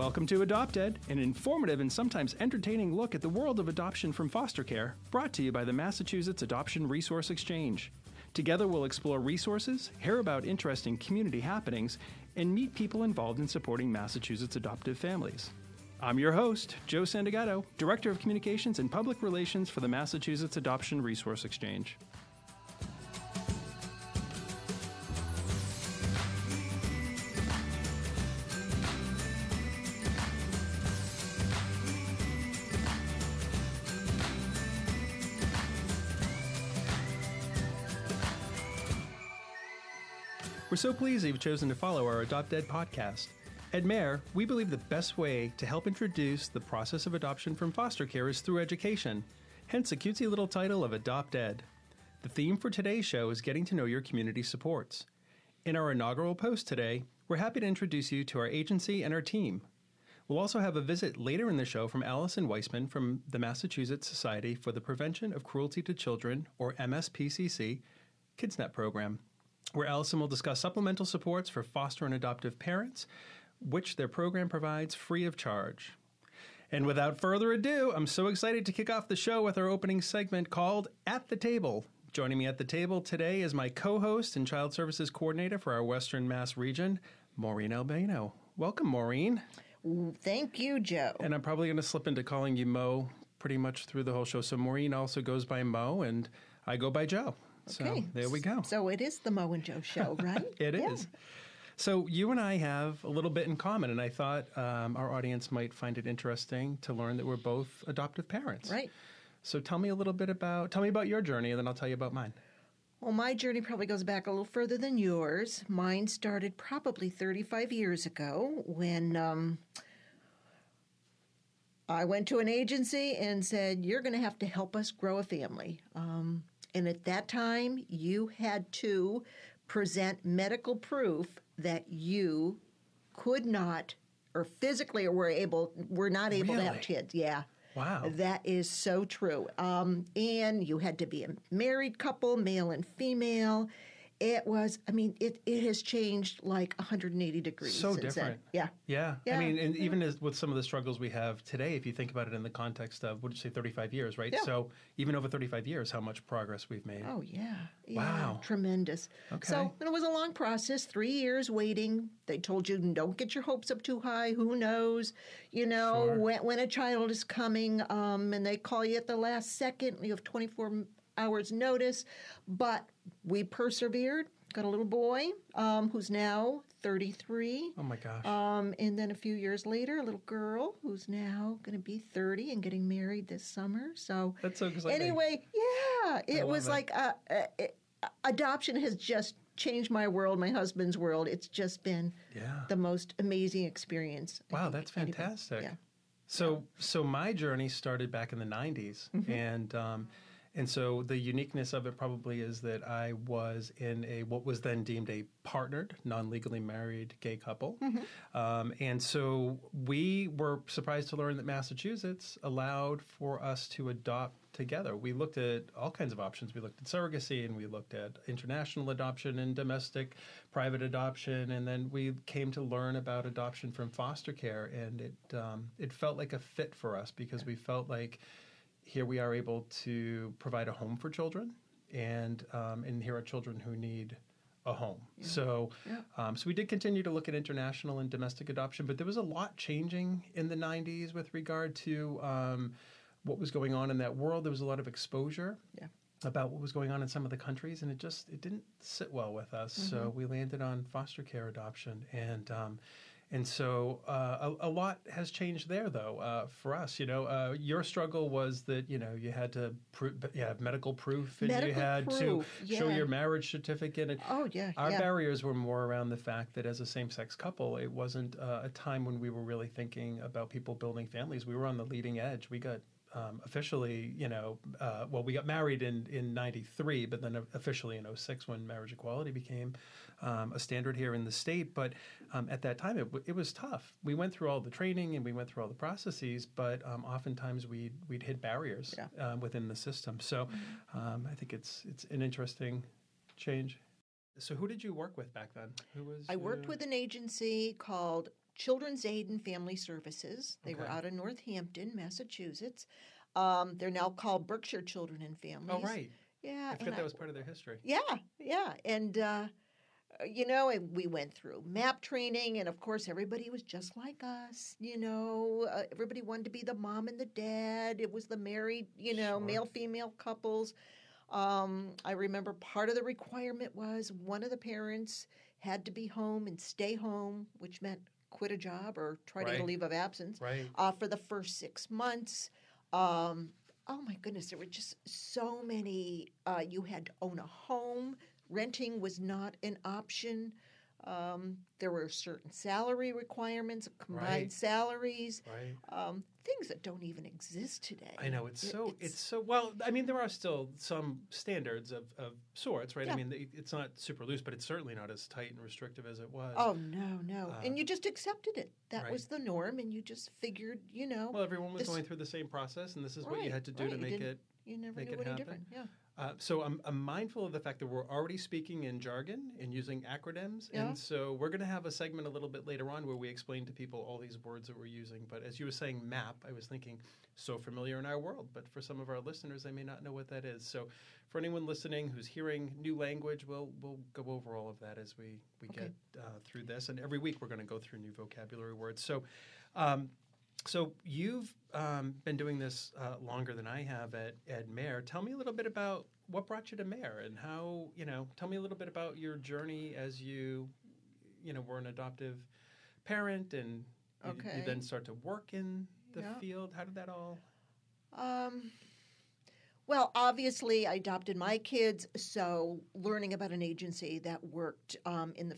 Welcome to Adopt Ed, an informative and sometimes entertaining look at the world of adoption from foster care, brought to you by the Massachusetts Adoption Resource Exchange. Together, we'll explore resources, hear about interesting community happenings, and meet people involved in supporting Massachusetts adoptive families. I'm your host, Joe Sandagato, Director of Communications and Public Relations for the Massachusetts Adoption Resource Exchange. So pleased you've chosen to follow our Adopt Ed podcast. At MARE, we believe the best way to help introduce the process of adoption from foster care is through education, hence the cutesy little title of Adopt Ed. The theme for today's show is getting to know your community supports. In our inaugural post today, we're happy to introduce you to our agency and our team. We'll also have a visit later in the show from Allison Weisman from the Massachusetts Society for the Prevention of Cruelty to Children, or MSPCC, KidsNet program where Allison will discuss supplemental supports for foster and adoptive parents, which their program provides free of charge. And without further ado, I'm so excited to kick off the show with our opening segment called At the Table. Joining me at the table today is my co host and child services coordinator for our Western Mass region, Maureen Albano. Welcome, Maureen. Thank you, Joe. And I'm probably going to slip into calling you Mo pretty much through the whole show. So Maureen also goes by Mo, and I go by Joe. Okay. So there we go. So it is the Mo and Joe show, right? It is. Yeah. So you and I have a little bit in common, and I thought um, our audience might find it interesting to learn that we're both adoptive parents. Right. So tell me a little bit about tell me about your journey, and then I'll tell you about mine. Well, my journey probably goes back a little further than yours. Mine started probably 35 years ago when um, I went to an agency and said, You're going to have to help us grow a family. Um, and at that time, you had to present medical proof that you could not, or physically, or were able, were not able to have kids. Yeah. Wow. That is so true. Um, and you had to be a married couple, male and female. It was, I mean, it, it has changed like 180 degrees. So different. Yeah. Yeah. Yeah. I mean, and even as, with some of the struggles we have today, if you think about it in the context of, what did you say, 35 years, right? Yeah. So even over 35 years, how much progress we've made. Oh, yeah. yeah. Wow. Tremendous. Okay. So and it was a long process, three years waiting. They told you, don't get your hopes up too high. Who knows? You know, Sure. when, when a child is coming um, and they call you at the last second, you have 24 hours notice. But we persevered. Got a little boy um, who's now 33. Oh my gosh. Um, and then a few years later, a little girl who's now going to be 30 and getting married this summer. So That's so exciting. Anyway, yeah, it was it. like uh, uh, it, adoption has just changed my world, my husband's world. It's just been Yeah. the most amazing experience. Wow, that's fantastic. Yeah. So, so my journey started back in the '90s, Mm-hmm. and um, and so the uniqueness of it probably is that I was in a what was then deemed a partnered, non-legally married gay couple, Mm-hmm. um, and so we were surprised to learn that Massachusetts allowed for us to adopt together. We looked at all kinds of options. We looked at surrogacy, and we looked at international adoption and domestic private adoption, and then we came to learn about adoption from foster care, and it um, it felt like a fit for us because we felt like here we are able to provide a home for children, and um, and here are children who need a home. So, Yeah. um, so we did continue to look at international and domestic adoption, but there was a lot changing in the '90s with regard to um, what was going on in that world. There was a lot of exposure Yeah. about what was going on in some of the countries, and it just it didn't sit well with us. So we landed on foster care adoption, and um, and so uh, a, a lot has changed there, though, uh, for us. You know, uh, your struggle was that you know you had to pro- you have medical proof, and you had proof, to show your marriage certificate. And Oh, yeah, our yeah. barriers were more around the fact that as a same-sex couple, it wasn't uh, a time when we were really thinking about people building families. We were on the leading edge. We got um, officially, you know, uh, well, we got married in in '93, but then officially in '06 when marriage equality became um, a standard here in the state. But um, at that time, it, it was tough. We went through all the training and we went through all the processes, but um, oftentimes we'd we'd hit barriers Yeah. um, within the system. So um, I think it's it's an interesting change. So who did you work with back then? Who was I worked uh, with an agency called Children's Aid and Family Services. They were out of Northampton, Massachusetts. Um, they're now called Berkshire Children and Families. Oh, right. Yeah. I forgot I- that was part of their history. yeah, yeah. And, uh, uh, you know, and we went through MAPP training, and of course, everybody was just like us. You know, uh, everybody wanted to be the mom and the dad. It was the married, you know, Sure. male female couples. Um, I remember part of the requirement was one of the parents had to be home and stay home, which meant quit a job or try to get a leave of absence Right. uh, for the first six months. Um, oh my goodness, there were just so many. Uh, you had to own a home. Renting was not an option. Um, there were certain salary requirements, combined Right. salaries, Right. um, things that don't even exist today. I know it's so it's, so well. I mean, there are still some standards of, of sorts, right? I mean, it's not super loose, but it's certainly not as tight and restrictive as it was. Oh no, no! Uh, and you just accepted it. That right. was the norm, and you just figured, you know, Well, everyone was this- going through the same process, and this is what you had to do to you make it. you never make knew it any happen. different. Yeah. Uh, so I'm, I'm mindful of the fact that we're already speaking in jargon and using acronyms, Yeah. and so we're going to have a segment a little bit later on where we explain to people all these words that we're using. But as you were saying, MAPP, I was thinking so familiar in our world, but for some of our listeners, they may not know what that is. So for anyone listening who's hearing new language, we'll we'll go over all of that as we we Okay. get uh, through this, and every week we're going to go through new vocabulary words. So. Um, so you've um, been doing this uh, longer than I have at, at MARE. Tell me a little bit about what brought you to MARE and how you know. Tell me a little bit about your journey as you, you know, were an adoptive parent and you, you then start to work in the Yeah. field. How did that all? Um, well, obviously, I adopted my kids, so learning about an agency that worked um, in the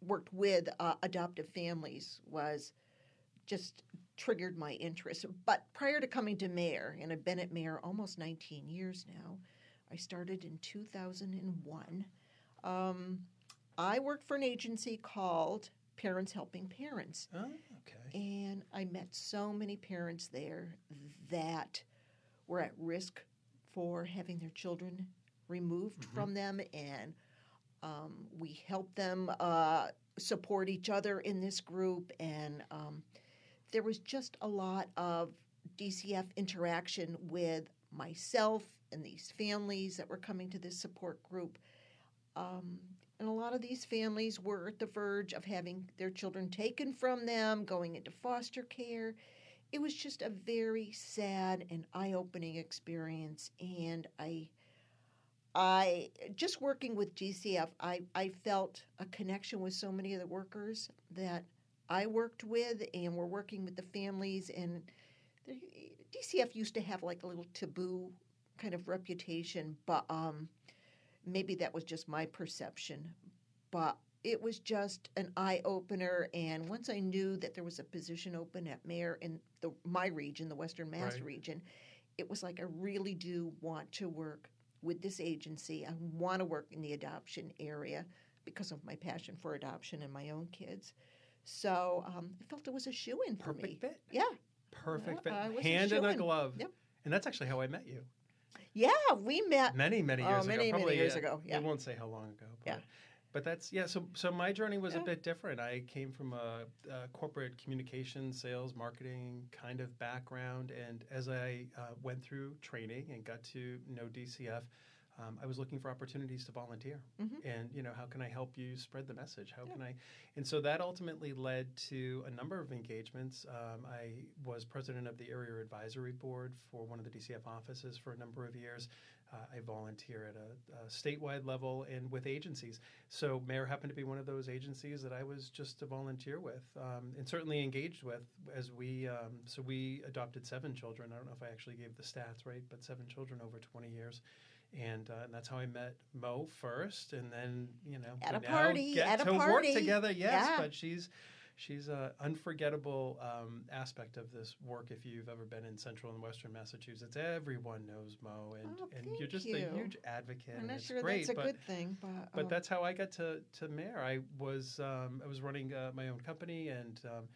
worked with uh, adoptive families was just triggered my interest. But prior to coming to MARE, and I've been at MARE almost 19 years now, I started in 2001. Um, I worked for an agency called Parents Helping Parents. Oh, okay. And I met so many parents there that were at risk for having their children removed Mhm. from them, and um, we helped them uh, support each other in this group. And um, there was just a lot of DCF interaction with myself and these families that were coming to this support group. Um, and a lot of these families were at the verge of having their children taken from them, going into foster care. It was just a very sad and eye-opening experience, and I, I just working with DCF, I, I felt a connection with so many of the workers that I worked with, and we're working with the families. And the, DCF used to have like a little taboo kind of reputation, but um, maybe that was just my perception. But it was just an eye opener, and once I knew that there was a position open at MARE in the my region, the Western Mass Right. region, it was like I really do want to work with this agency. I want to work in the adoption area because of my passion for adoption and my own kids. So um, I felt it was a shoe in for me. Perfect fit. Yeah, Perfect Yeah, fit. was a Hand in a glove. Yep. And that's actually how I met you. yeah, we met. Many, many Oh, years many, ago. many Probably, years uh, ago, yeah. We won't say how long ago. But, Yeah. But that's yeah. So so my journey was a bit different. I came from a, a corporate communication, sales, marketing kind of background, and as I uh, went through training and got to know DCF, um, I was looking for opportunities to volunteer. Mhm. And you know, how can I help you spread the message? How can I? And so that ultimately led to a number of engagements. Um, I was president of the area advisory board for one of the DCF offices for a number of years. Uh, I volunteer at a, a statewide level and with agencies. So MARE happened to be one of those agencies that I was just to volunteer with um, and certainly engaged with as we. Um, so we adopted seven children. I don't know if I actually gave the stats right, but seven children over 20 years. And, uh, and that's how I met Mo first, and then you know At we a now party, get at a to work together. Yes, Yeah. but she's she's an unforgettable um, aspect of this work. If you've ever been in central and western Massachusetts, everyone knows Mo, and, Oh, and you're just you. a huge advocate. I'm and not it's sure great, that's a but, good thing, but but um, that's how I got to to MARE. I was um, I was running uh, my own company and. Um,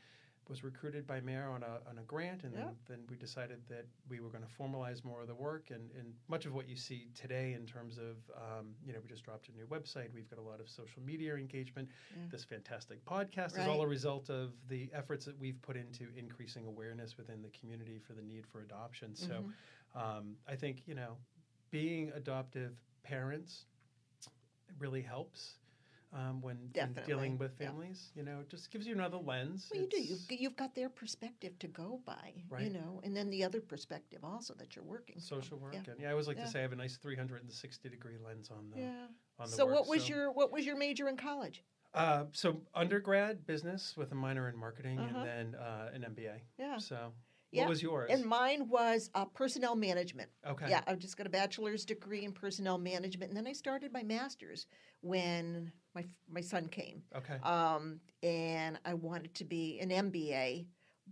was recruited by MARE on a, on a grant, and then, then we decided that we were going to formalize more of the work. And, and much of what you see today, in terms of, um, you know, we just dropped a new website, we've got a lot of social media engagement. Yeah. This fantastic podcast is all a result of the efforts that we've put into increasing awareness within the community for the need for adoption. So Mm-hmm. um, I think, you know, being adoptive parents really helps. Um, when, when dealing with yeah. families, you know, it just gives you another lens. Well, you do. You've, you've got their perspective to go by, you know, and then the other perspective also that you're working. from. social work Yeah. and yeah i always like Yeah. to say i have a nice 360 degree lens on the Yeah. on the So work, what was so- your what was your major in college? uh, so undergrad business with a minor in marketing Uh-huh. and then uh, an mba Yeah. so Yeah, what was yours And mine was uh, personnel management. okay Yeah, I just got a bachelor's degree in personnel management, and then I started my master's when my my son came. okay Um, and I wanted to be an MBA,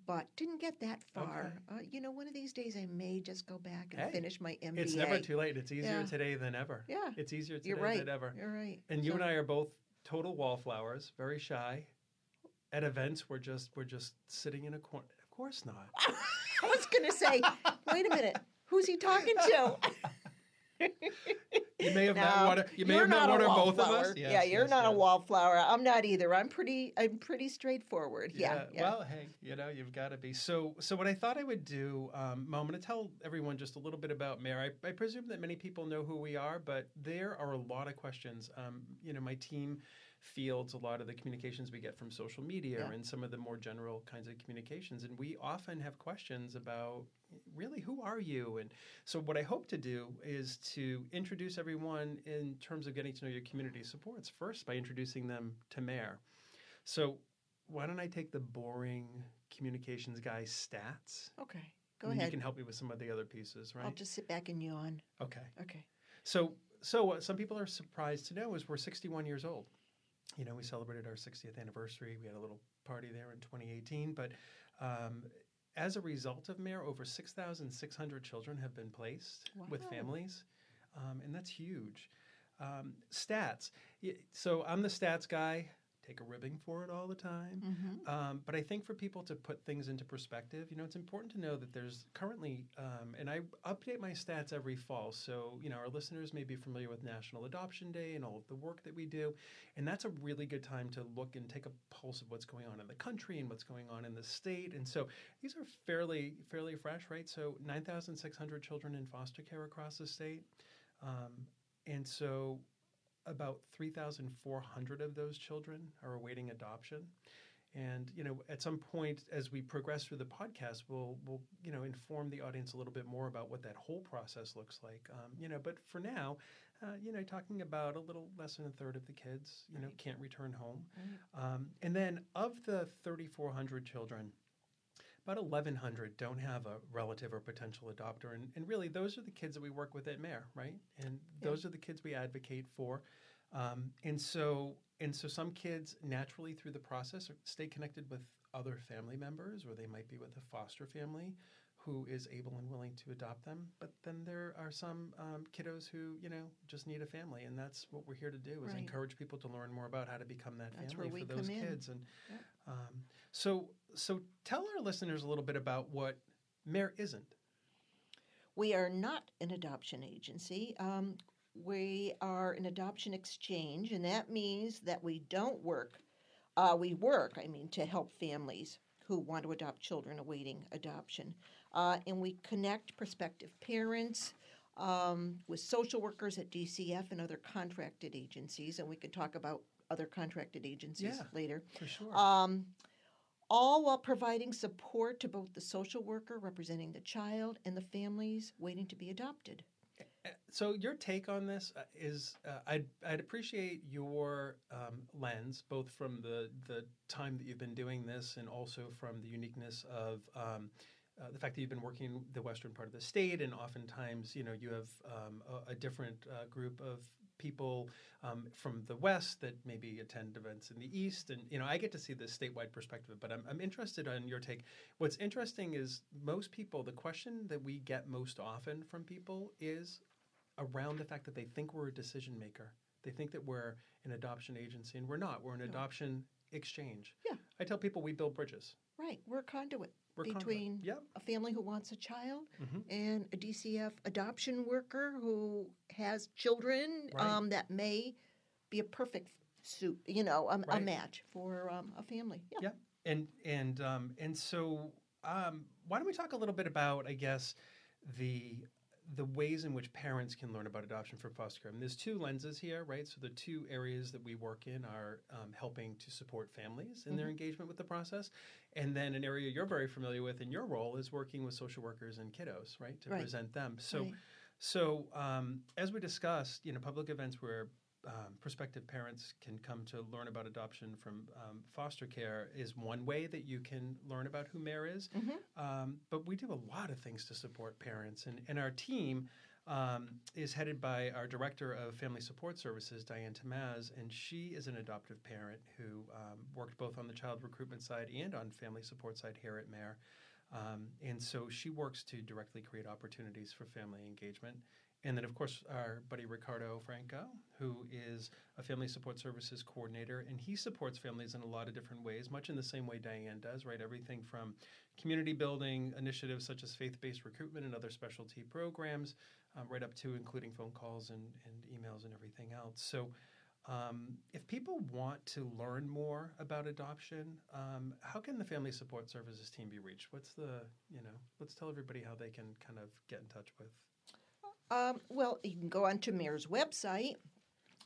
but didn't get that far. Uh, you know, one of these days I may just go back and Hey, finish my MBA. it's never too late it's easier Yeah. today than ever Yeah, it's easier today you're right. than ever You're right. and you So- and i are both total wallflowers very shy at events we're just we're just sitting in a corner course not I was going to say, wait a minute, who's he talking to? you may have met No, one of- you may have met not a one or both of wallflower. us yeah, you're yes, not a wallflower. I'm not either. I'm pretty. I'm pretty straightforward. Yeah. yeah. Well, hey, you know, you've got to be. So, so what I thought I would do, um, Mo, I'm going to tell everyone just a little bit about MARE. I, I presume that many people know who we are, but there are a lot of questions. Um, you know, my team fields a lot of the communications we get from social media Yeah. and some of the more general kinds of communications, and we often have questions about really who are you and so what i hope to do is to introduce everyone in terms of getting to know your community supports first by introducing them to MARE so why don't I take the boring communications guy stats? Okay. Go and ahead. You can help me with some of the other pieces, right? I'll just sit back and yawn. Okay. Okay. So, so what some people are surprised to know is we're 61 years old. You know, we celebrated our 60th anniversary. We had a little party there in 2018, but um, as a result of MARE, over 6,600 children have been placed with families, um, and that's huge. Um, stats. So I'm the stats guy. Take a ribbing for it all the time. Mm-hmm. Um, but I think for people to put things into perspective, you know, it's important to know that there's currently, um, and I update my stats every fall. So, you know, our listeners may be familiar with National Adoption Day and all of the work that we do. And that's a really good time to look and take a pulse of what's going on in the country and what's going on in the state. And so these are fairly, fairly fresh, right? So 9,600 children in foster care across the state. Um, and so about 3,400 of those children are awaiting adoption. And you know, at some point as we progress through the podcast, we'll we'll you know inform the audience a little bit more about what that whole process looks like. Um, you know, but for now, uh, you know, talking about a little less than a third of the kids, you know, can't return home. Right. Um, and then of the 3,400 children, about 1,100 don't have a relative or potential adopter. And, and really, those are the kids that we work with at MARE, right? And Yeah. those are the kids we advocate for. Um, and so, and so, some kids naturally through the process stay connected with other family members, or they might be with a foster family who is able and willing to adopt them. But then there are some um, kiddos who, you know, just need a family, and that's what we're here to do: is Right. encourage people to learn more about how to become that That's family for those kids. And Yep. Um, so, so tell our listeners a little bit about what MARE isn't. We are not an adoption agency. Um, we are an adoption exchange, and that means that we don't work. Uh, we work, I mean, to help families who want to adopt children awaiting adoption. Uh, and we connect prospective parents um, with social workers at DCF and other contracted agencies, and we can talk about other contracted agencies Yeah. later. For sure. Um, all while providing support to both the social worker representing the child and the families waiting to be adopted. So your take on this uh, is uh, I'd, I'd appreciate your um, lens, both from the, the time that you've been doing this and also from the uniqueness of um, uh, the fact that you've been working in the western part of the state, and oftentimes, you know, you have um, a, a different uh, group of people um, from the west that maybe attend events in the east, and you know, I get to see this statewide perspective. But I'm, I'm interested on your take. What's interesting is most people, the question that we get most often from people is around the fact that they think we're a decision maker. They think that we're an adoption agency, and we're not. We're an adoption exchange. Yeah. I tell people we build bridges. Right, we're a conduit We're between Yep. a family who wants a child Mhm. and a DCF adoption worker who has children Right. um, that may be a perfect suit, you know, a, a match for um, a family. Yeah. Yeah, and and um, and so um, why don't we talk a little bit about, I guess, the the ways in which parents can learn about adoption from foster care. And there's two lenses here, right? So the two areas that we work in are um, helping to support families in their engagement with the process, and then an area you're very familiar with in your role is working with social workers and kiddos, right, to Right. present them. So. Right. So, um, as we discussed, you know, public events where um, prospective parents can come to learn about adoption from um, foster care is one way that you can learn about who MARE is. Um, but we do a lot of things to support parents, and, and our team um, is headed by our director of family support services, Diane Tamaz, and she is an adoptive parent who um, worked both on the child recruitment side and on family support side here at MARE. Um, and so she works to directly create opportunities for family engagement. And then, of course, our buddy Ricardo Franco, who is a family support services coordinator, and he supports families in a lot of different ways, much in the same way Diane does, right? Everything from community building initiatives such as faith based recruitment and other specialty programs, um, right up to including phone calls and, and emails and everything else. So, um, if people want to learn more about adoption, um, how can the Family Support Services team be reached? What's the, you know, let's tell everybody how they can kind of get in touch with. Um, well, you can go onto MARE's website,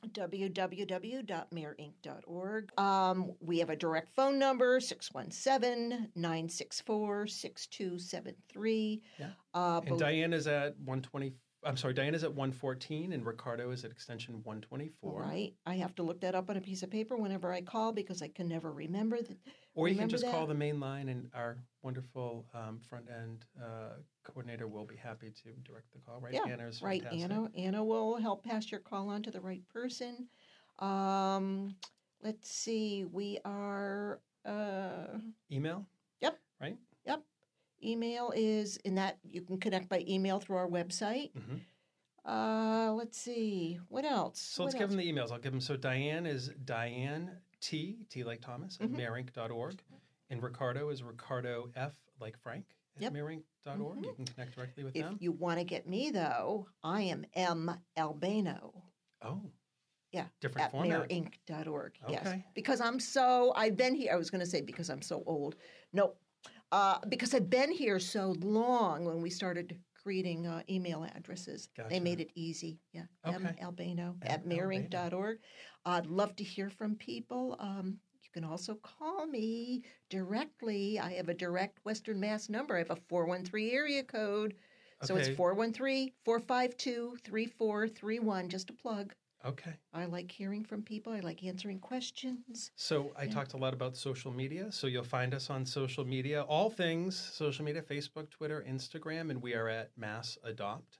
www.mareinc.org. Um, we have a direct phone number, 617 964 6273. Yeah. Uh, And Diane is at 120, I'm sorry, Diana's at 114 and Ricardo is at extension 124. Right. I have to look that up on a piece of paper whenever I call because I can never remember. The, Or you can remember just call the main line and our wonderful um, front end uh, coordinator will be happy to direct the call, right? Yeah, Anna is Right, fantastic. Anna. Anna will help pass your call on to the right person. Um, let's see. We are. Uh, Email? Yep. Right? Email is in that you can connect by email through our website. Mhm. Uh, let's see. What else? So let's What give them the emails. I'll give them. So Diane is Diane T, T like Thomas, at Mhm. mareinc.org. And Ricardo is Ricardo F like Frank at Yep. mareinc.org. You can connect directly with If them. If you want to get me though, I am M Albano. Oh, Yeah. different at format. mareinc.org. Yes. Because I'm so, I've been here, I was going to say because I'm so old. No, uh, because I've been here so long when we started creating uh, email addresses. They made it easy. Yeah. M Okay. Albano M. at mareinc.org. I'd love to hear from people. Um, you can also call me directly. I have a direct Western Mass number. I have a 413 area code. So it's Okay. 413 452 3431, just a plug. Okay. I like hearing from people. I like answering questions. So I talked a lot about social media. So you'll find us on social media, all things social media, Facebook, Twitter, Instagram, and we are at Mass Adopt.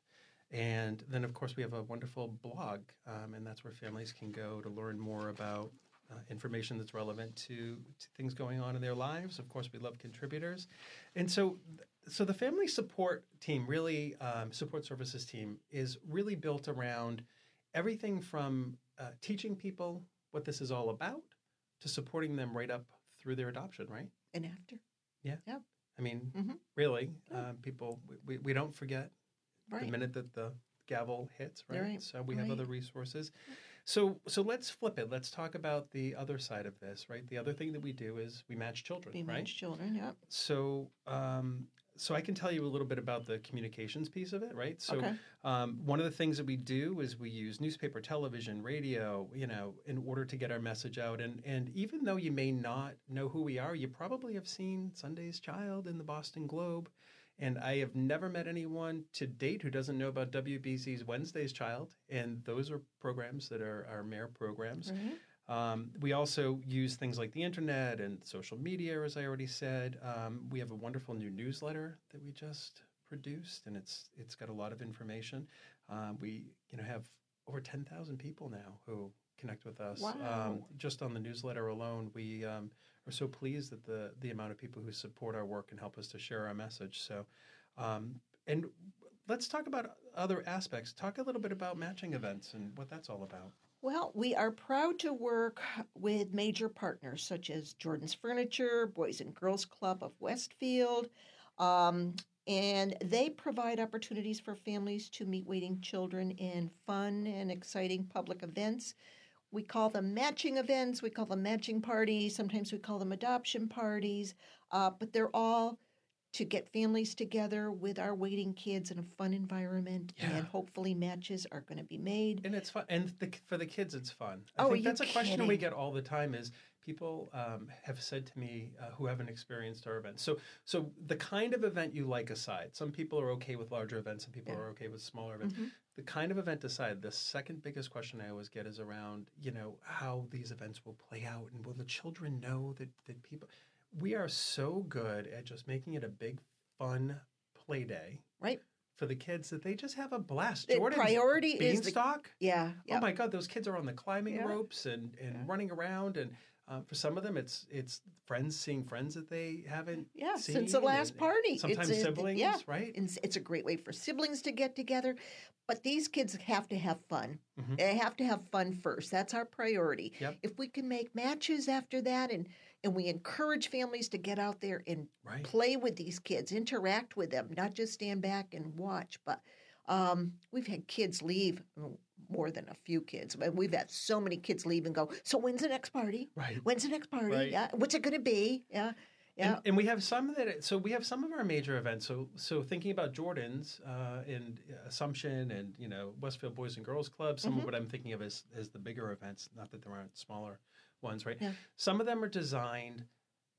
And then, of course, we have a wonderful blog, um, and that's where families can go to learn more about uh, information that's relevant to, to things going on in their lives. Of course, we love contributors, and so so the family support team, really um, support services team, is really built around everything from uh, teaching people what this is all about to supporting them right up through their adoption. Right? And after, Yeah. Yep. I mean, Mhm. really, Yeah. um, people we, we, don't forget right? the minute that the gavel hits, right? Right, So we have right. other resources. So so let's flip it. Let's talk about the other side of this, right? The other thing that we do is we match children, we right? matched children. Yep. So um, so I can tell you a little bit about the communications piece of it, right? So okay. um, one of the things that we do is we use newspaper, television, radio, you know, in order to get our message out. And and even though you may not know who we are, you probably have seen Sunday's Child in the Boston Globe. And I have never met anyone to date who doesn't know about WBZ's Wednesday's Child. And those are programs that are our MARE programs. Right. Um, we also use things like the internet and social media, as I already said. Um, we have a wonderful new newsletter that we just produced, and it's it's got a lot of information. Um, we you know have over ten thousand people now who connect with us. Um, Wow. just on the newsletter alone, we um, are so pleased at the the amount of people who support our work and help us to share our message. So, um, and let's talk about other aspects. Talk a little bit about matching events and what that's all about. Well, we are proud to work with major partners such as Jordan's Furniture, Boys and Girls Club of Westfield, um, and they provide opportunities for families to meet waiting children in fun and exciting public events. We call them matching events, we call them matching parties, sometimes we call them adoption parties, uh, but they're all to get families together with our waiting kids in a fun environment, Yeah. and hopefully matches are going to be made. And it's fun, and the, for the kids, it's fun. I Oh, are think that's a question we get all the time. Is people um, have said to me uh, who haven't experienced our events. So, so the kind of event you like aside, some people are okay with larger events, some people Yeah. are okay with smaller events. Mhm. The kind of event aside, the second biggest question I always get is around, you know, how these events will play out, and will the children know that that people. We are so good at just making it a big, fun play day Right. for the kids that they just have a blast. The Jordan's priority is the beanstalk. yeah, yeah. Oh my God, those kids are on the climbing Yeah. ropes and, and Yeah. running around, and um, for some of them, it's it's friends seeing friends that they haven't Yeah, seen, since the last and party. Sometimes It's siblings, yeah. right? It's, it's a great way for siblings to get together. But these kids have to have fun. Mhm. They have to have fun first. That's our priority. Yep. If we can make matches after that and, and we encourage families to get out there and Right. play with these kids, interact with them, not just stand back and watch. But um, we've had kids leave, more than a few kids, but we've had so many kids leave and go, So when's the next party? Right. When's the next party? Right. Yeah. What's it going to be? Yeah. Yeah. And, and we have some of that so we have some of our major events. So so thinking about Jordan's uh, and Assumption and you know Westfield Boys and Girls Club. Some Mm-hmm. of what I'm thinking of as as the bigger events. Not that there aren't smaller ones, right? Yeah. Some of them are designed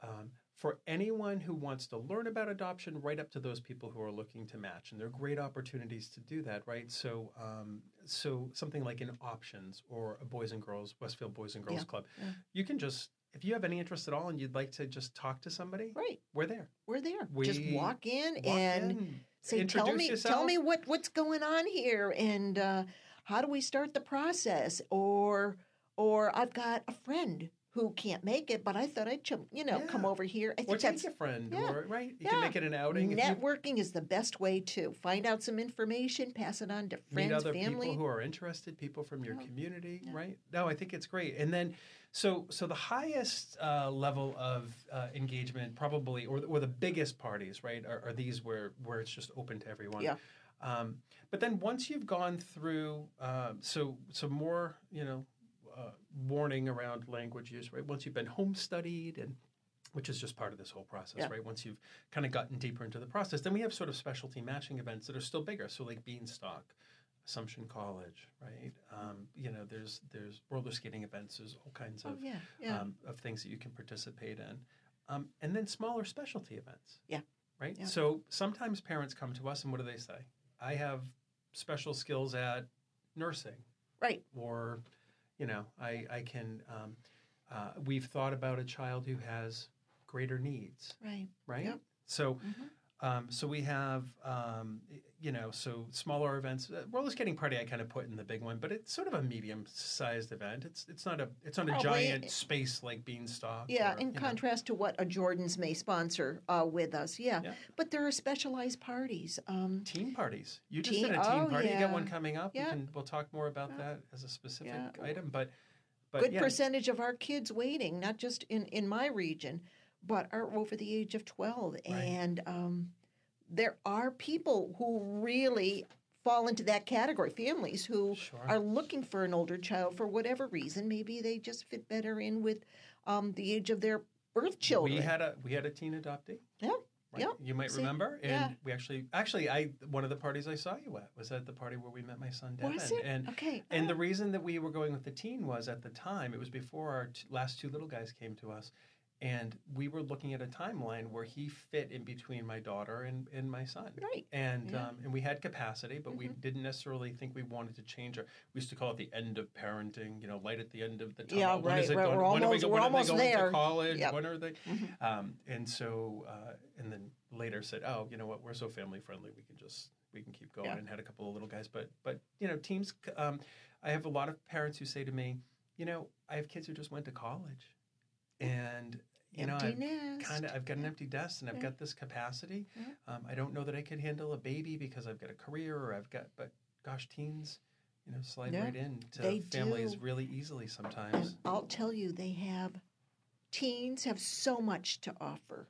um, for anyone who wants to learn about adoption, right up to those people who are looking to match, and they're great opportunities to do that, right? So um, so something like an options or a Boys and Girls Westfield Boys and Girls Yeah. Club, Yeah. you can just. If you have any interest at all and you'd like to just talk to somebody, right. we're there. We're there. Just walk in Walk and in, say, "Tell me, yourself. tell me what what's going on here, and uh, how do we start the process?" Or, or I've got a friend who can't make it, but I thought I'd, chum- you know, come over here. I or think take that's a friend, yeah. or right, you Yeah. can make it an outing. Networking is the best way to find out some information, pass it on to meet friends, other family. people who are interested, people from your Yeah. community, Yeah. right? No, I think it's great. And then, so so the highest uh, level of uh, engagement, probably, or or the biggest parties, right, are, are these where where it's just open to everyone. Yeah. Um, but then once you've gone through, um, so so more, you know, uh, warning around language use, right? Once you've been home studied and which is just part of this whole process, Yeah. right? Once you've kind of gotten deeper into the process, then we have sort of specialty matching events that are still bigger. So like Beanstalk, Assumption College, right? Um, you know, there's there's roller skating events. There's all kinds oh of yeah, yeah, um, of things that you can participate in, um, and then smaller specialty events. Yeah. Right. So sometimes parents come to us and what do they say? I have special skills at nursing right. or you know i i can um, uh, we've thought about a child who has greater needs Right. right Yep. so Mhm. Um, so we have um, you know so smaller events uh, roller skating party i kind of put in the big one but it's sort of a medium sized event it's it's not a it's not a giant space like beanstalk Yeah, or, in you know. contrast to what a Jordan's may sponsor uh, with us. Yeah. Yeah. but there are specialized parties. Um, Teen parties. You just did a teen oh, party. You got one coming up. Yeah. We can, we'll talk more about Yeah. that as a specific Yeah. item. But, but good yeah, percentage of our kids waiting, not just in, in my region, but are over the age of 12. And um, there are people who really fall into that category, families who Sure. are looking for an older child for whatever reason. Maybe they just fit better in with um, the age of their birth children. We had a we had a teen adoptee. Yeah, Right? yeah. You might See? remember, and Yeah. we actually actually I one of the parties I saw you at was at the party where we met my son Devin. Was it? And okay. and ah, the reason that we were going with the teen was at the time it was before our t- last two little guys came to us, and we were looking at a timeline where he fit in between my daughter and, and my son. Right. And Yeah. um, and we had capacity, but we Mhm. didn't necessarily think we wanted to change our. We used to call it the end of parenting. You know, light at the end of the tunnel. Yeah, When right, is it right. going- We're when are we almost- go- we're when are they almost going there. to college? Yep. When are they? Mhm. Um, and so, uh, and then later said, "Oh, you know what? We're so family friendly. We can just we can keep going." Yeah. And had a couple of little guys, but but you know, teams. Um, I have a lot of parents who say to me, "You know, I have kids who just went to college, and you know, Empty nest. kind of I've got an empty desk and I've Yeah. got this capacity. Yeah. Um, I don't know that I could handle a baby because I've got a career or I've got, but gosh, teens." You know slide right into they families do. really easily And sometimes. I'll tell you, they have teens have so much to offer,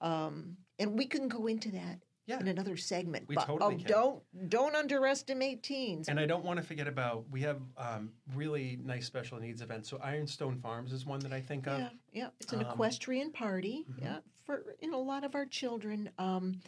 um, and we can go into that Yeah. in another segment. We but totally oh, can. don't don't underestimate teens. And I don't want to forget about we have um, really nice special needs events. So Ironstone Farms is one that I think of. Yeah, yeah. It's an Um, equestrian party. mhm. Yeah, for you know, a lot of our children um,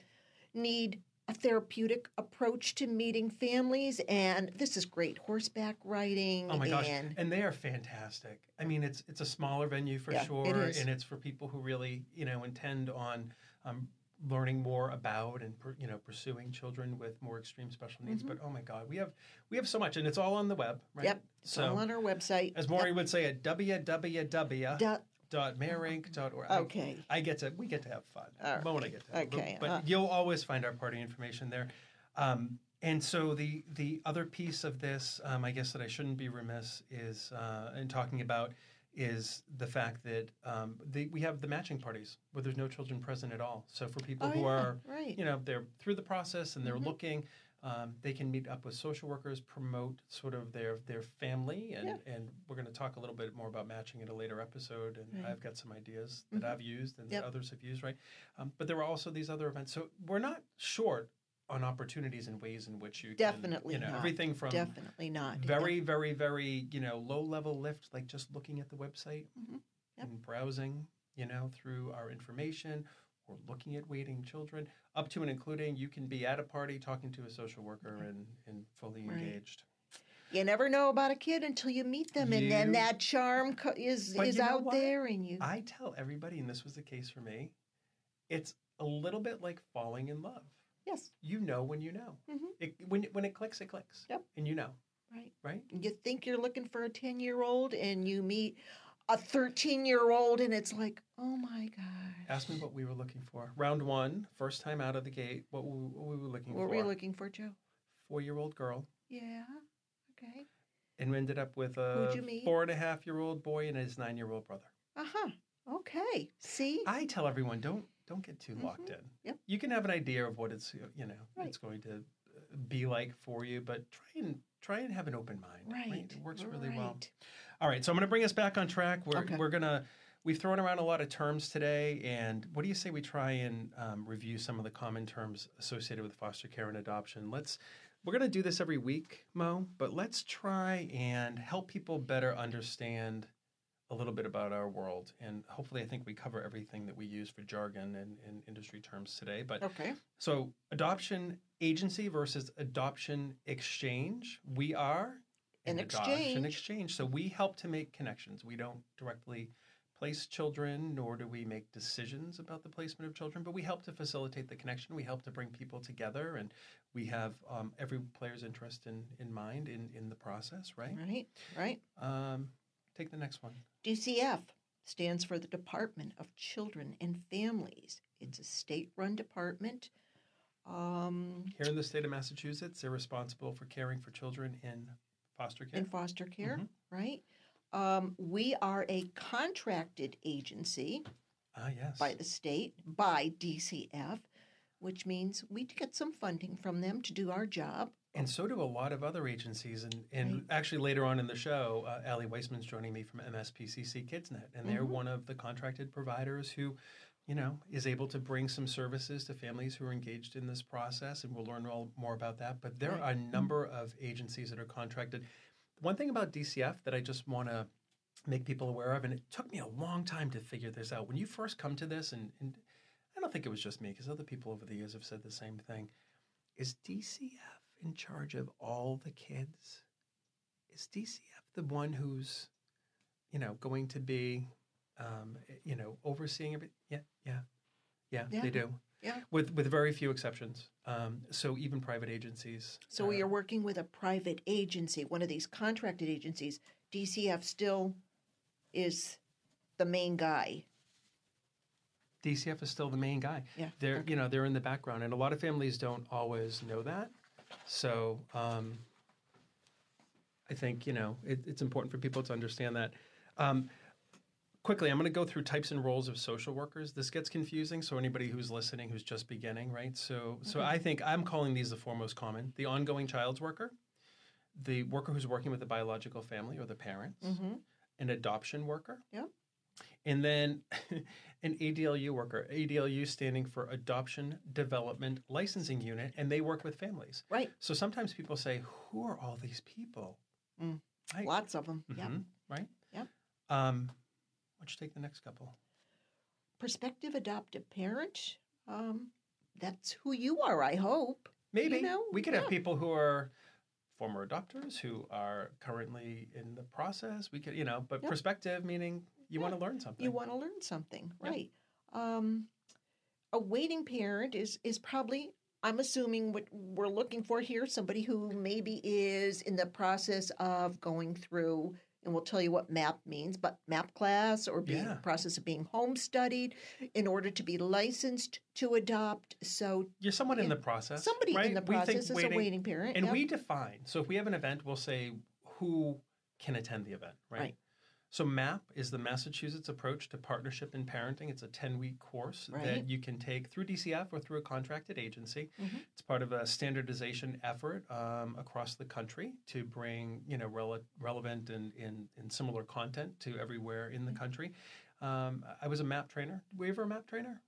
need a therapeutic approach to meeting families, and this is great. Horseback riding. Oh my gosh, and and they are fantastic. I mean, it's it's a smaller venue for Yeah, sure, and it's for people who really you know intend on um, learning more about and you know pursuing children with more extreme special needs. But oh my God, we have we have so much, and it's all on the web, right? Mm-hmm. Yep, it's So all on our website. as Maury would say, at www. Dot mareinc.org. I- Okay. I, get to we get to have fun. All Mo and I get to have Okay, But, uh. you'll always find our party information there. Um, and so the the other piece of this, um, I guess that I shouldn't be remiss is uh, in talking about is the fact that um, the, we have the matching parties where there's no children present at all. So for people Oh, who yeah, are right. you know they're through the process and they're Mhm. looking um, they can meet up with social workers promote sort of their their family and Yeah. and we're going to talk a little bit more about matching in a later episode and Right. i've got some ideas that Mhm. i've used and Yep. that others have used right um, but there are also these other events so we're not short on opportunities and ways in which you can, Definitely you know not. everything from Definitely not. very very very you know low level lift like just looking at the website Mhm. Yep. and browsing you know through our information or looking at waiting children up to and including you can be at a party talking to a social worker and, and fully Right. engaged You never know about a kid until you meet them, and then that charm co- is is out what? there, and you. i tell everybody and this was the case for me it's a little bit like falling in love yes, you know when you know Mhm. it, when, when it clicks it clicks Yep. and you know right. right You think you're looking for a ten year old, and you meet a thirteen year old, and it's like, oh my gosh. ask me what we were looking for round one first time out of the gate what we, what we were looking What for What were you looking for, Joe? four year old girl Yeah. Okay. and we ended up with a four and a half year old boy and his nine year old brother. Uh huh. Okay. See. I tell everyone don't don't get too locked in. Yep. You can have an idea of what it's you know Right. it's going to uh, be like for you, but try and try and have an open mind. right. It works really well. All right, so I'm going to bring us back on track. We're Okay. we're gonna we've thrown around a lot of terms today, and what do you say we try and um, review some of the common terms associated with foster care and adoption? Let's we're going to do this every week, Mo, but let's try and help people better understand a little bit about our world, and hopefully, I think we cover everything that we use for jargon and, and industry terms today. But Okay. so, adoption agency versus adoption exchange. We are An exchange. exchange. So we help to make connections. We don't directly place children, nor do we make decisions about the placement of children, but we help to facilitate the connection. We help to bring people together, and we have um, every player's interest in, in mind in, in the process, right? Right. Right. Um, take the next one. DCF stands for the Department of Children and Families. It's a state run department. Um, Here in the state of Massachusetts, they're responsible for caring for children in foster care. in foster care, Mhm. right? Um, we are a contracted agency ah, yes. by the state, by DCF, which means we get some funding from them to do our job. And so do a lot of other agencies. And, and Right. actually, later on in the show, uh, Allie Weissman's joining me from MSPCC KidsNet. And they're Mhm. one of the contracted providers who, you know, is able to bring some services to families who are engaged in this process. And we'll learn all, more about that. But there Right. are a number of agencies that are contracted. One thing about DCF that I just want to make people aware of, and it took me a long time to figure this out. When you first come to this, and, and I don't think it was just me, because other people over the years have said the same thing, is DCF in charge of all the kids? Is DCF the one who's, you know, going to be, um, you know, overseeing everything? Yeah, yeah, yeah, Yeah. they do. Yeah. With with very few exceptions. Um, so even private agencies. So we uh, are working with a private agency, one of these contracted agencies. DCF still is the main guy. DCF is still the main guy. Yeah. They're okay. you know they're in the background, and a lot of families don't always know that. So um, I think you know it, it's important for people to understand that. Um, quickly, I'm going to go through types and roles of social workers. This gets confusing, so anybody who's listening who's just beginning, right? So so Okay. I think I'm calling these the four most common: the ongoing child's worker, the worker who's working with the biological family or the parents, Mm-hmm. an adoption worker, Yep. And then an ADLU worker. ADLU standing for Adoption Development Licensing Unit, and they work with families. Right. So sometimes people say, "Who are all these people?" Mm. Right. Lots of them. Yeah. Mhm. Right. Yep. Um, why don't you take the next couple? Prospective adoptive parent. Um, that's who you are, I hope. Maybe know, we could yeah. have people who are former adopters who are currently in the process. We could, you know, but Yep. perspective meaning you Yeah. want to learn something. You want to learn something, Yep. right? Um, a waiting parent is is probably. I'm assuming what we're looking for here somebody who maybe is in the process of going through, and we'll tell you what MAPP means, but MAPP class or being Yeah. process of being home studied in order to be licensed to adopt. So You're someone in the process. somebody right? in the process is a waiting parent. And yep. we define. So if we have an event, we'll say who can attend the event, right? Right. So MAPP is the Massachusetts approach to partnership in parenting. It's a 10-week course Right. that you can take through DCF or through a contracted agency. Mhm. It's part of a standardization effort um, across the country to bring you know rele- relevant and, and, and similar content to everywhere in the Mm-hmm. country. Um, I was a MAPP trainer. Were you ever a MAPP trainer?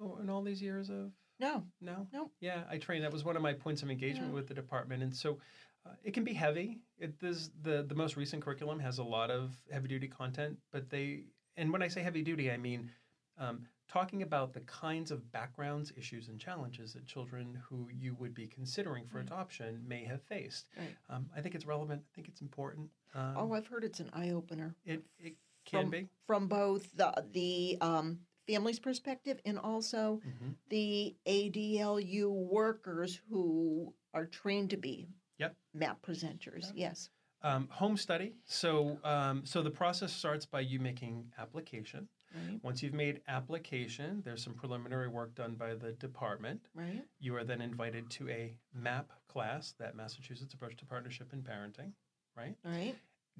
Oh, in all these years of no, no? No. Yeah, I trained. That was one of my points of engagement Yeah. with the department. And so uh, it can be heavy. It, this, the, the most recent curriculum has a lot of heavy duty content, but they, and when I say heavy duty, I mean um, talking about the kinds of backgrounds, issues, and challenges that children who you would be considering for Right. adoption may have faced. Right. Um, I think it's relevant. I think it's important. Um, oh, I've heard it's an eye opener. it, it can from, be. from both the the um, family's perspective and also Mhm. the ADLU workers who are trained to be Yep. MAPP presenters. Yep. Yes. Um, home study. So, um, so the process starts by you making application. Right. Once you've made application, there's some preliminary work done by the department. Right. You are then invited to a MAPP class, that Massachusetts Approach to Partnership in Parenting, right? Right.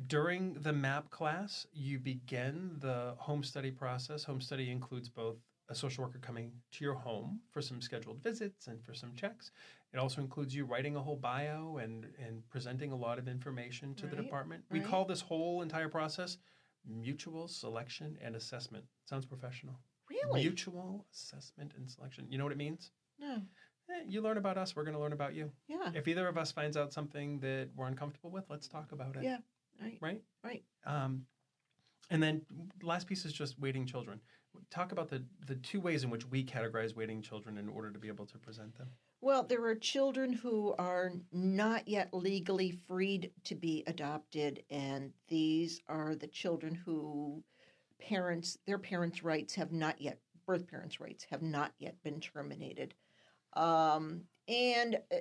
During the MAPP class, you begin the home study process. Home study includes both a social worker coming to your home for some scheduled visits and for some checks. It also includes you writing a whole bio and, and presenting a lot of information to the department. We right. call this whole entire process mutual selection and assessment. Sounds professional. Really? Mutual assessment and selection. You know what it means? no. Eh, you learn about us, we're going to learn about you. Yeah. If either of us finds out something that we're uncomfortable with, let's talk about it. Yeah. Right. Right? Right. Um, and then last piece is just waiting children. Talk about the, the two ways in which we categorize waiting children in order to be able to present them. Well, there are children who are not yet legally freed to be adopted, and these are the children who parents, their parents' rights have not yet, birth parents' rights have not yet been terminated. Um, and uh,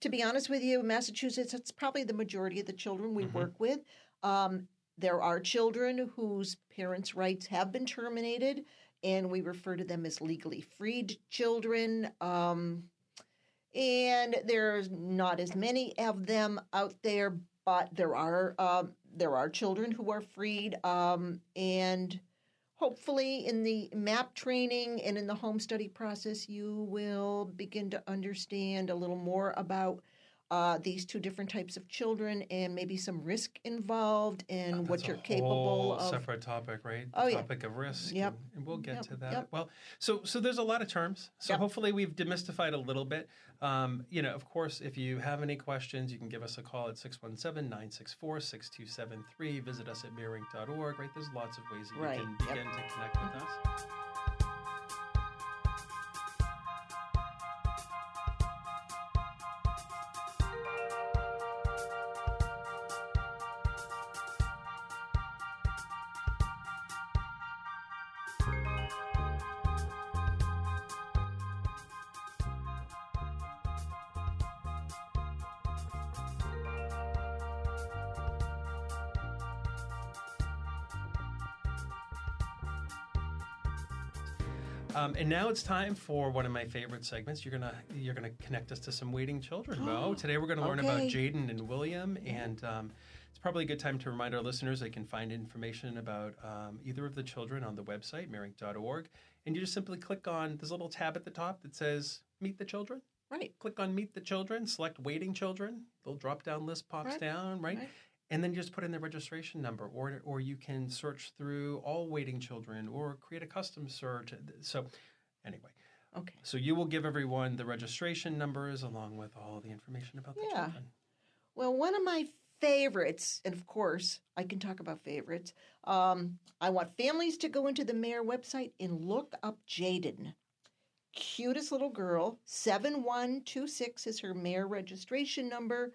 to be honest with you, Massachusetts, it's probably the majority of the children we Mhm. work with. Um, there are children whose parents' rights have been terminated, and we refer to them as legally freed children. Um, and there's not as many of them out there, but there are um, there are children who are freed, um, and hopefully in the MAPP training and in the home study process, you will begin to understand a little more about. Uh, these two different types of children and maybe some risk involved and what you're capable whole of. Separate topic, right? The Oh, yeah. topic of risk. Yep. And, and we'll get Yep, to that. yep. Well, so so there's a lot of terms. So Yep. hopefully we've demystified a little bit. Um, you know, of course, if you have any questions, you can give us a call at 617-964-6273. Visit us at mareinc.org, right? There's lots of ways that you Right, can begin to connect with us. And now it's time for one of my favorite segments. You're gonna you're gonna connect us to some waiting children, Mo. Today we're gonna learn about Jaden and William, and um, it's probably a good time to remind our listeners they can find information about um, either of the children on the website mareinc.org, and you just simply click on this little tab at the top that says "Meet the Children." Right. Click on Meet the Children, select Waiting Children. The drop down list pops Right, down, right? right. And then just put in the registration number, or or you can search through all waiting children, or create a custom search. So, anyway, Okay. so you will give everyone the registration numbers along with all the information about the Yeah. children. Well, one of my favorites, and of course, I can talk about favorites. Um, I want families to go into the MARE website and look up Jaden. Cutest little girl. 7126 is her MARE registration number.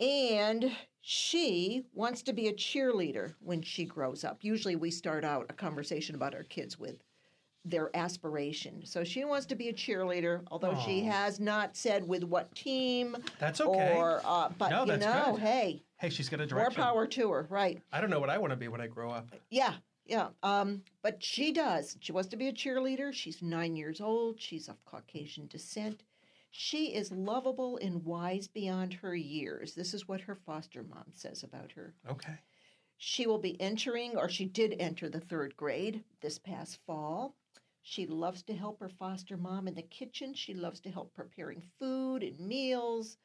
And she wants to be a cheerleader when she grows up. Usually, we start out a conversation about our kids with their aspiration. So she wants to be a cheerleader, although she has not said with what team That's okay. or uh, but No, you that's know, good. hey, Hey, she's got a more power to her, right? I don't know what I want to be when I grow up. Yeah, yeah. Um, but she does. She wants to be a cheerleader. She's nine years old. She's of Caucasian descent. She is lovable and wise beyond her years. This is what her foster mom says about her. Okay. She will be entering, or she did enter the third grade this past fall. She loves to help her foster mom in the kitchen. She loves to help preparing food and meals.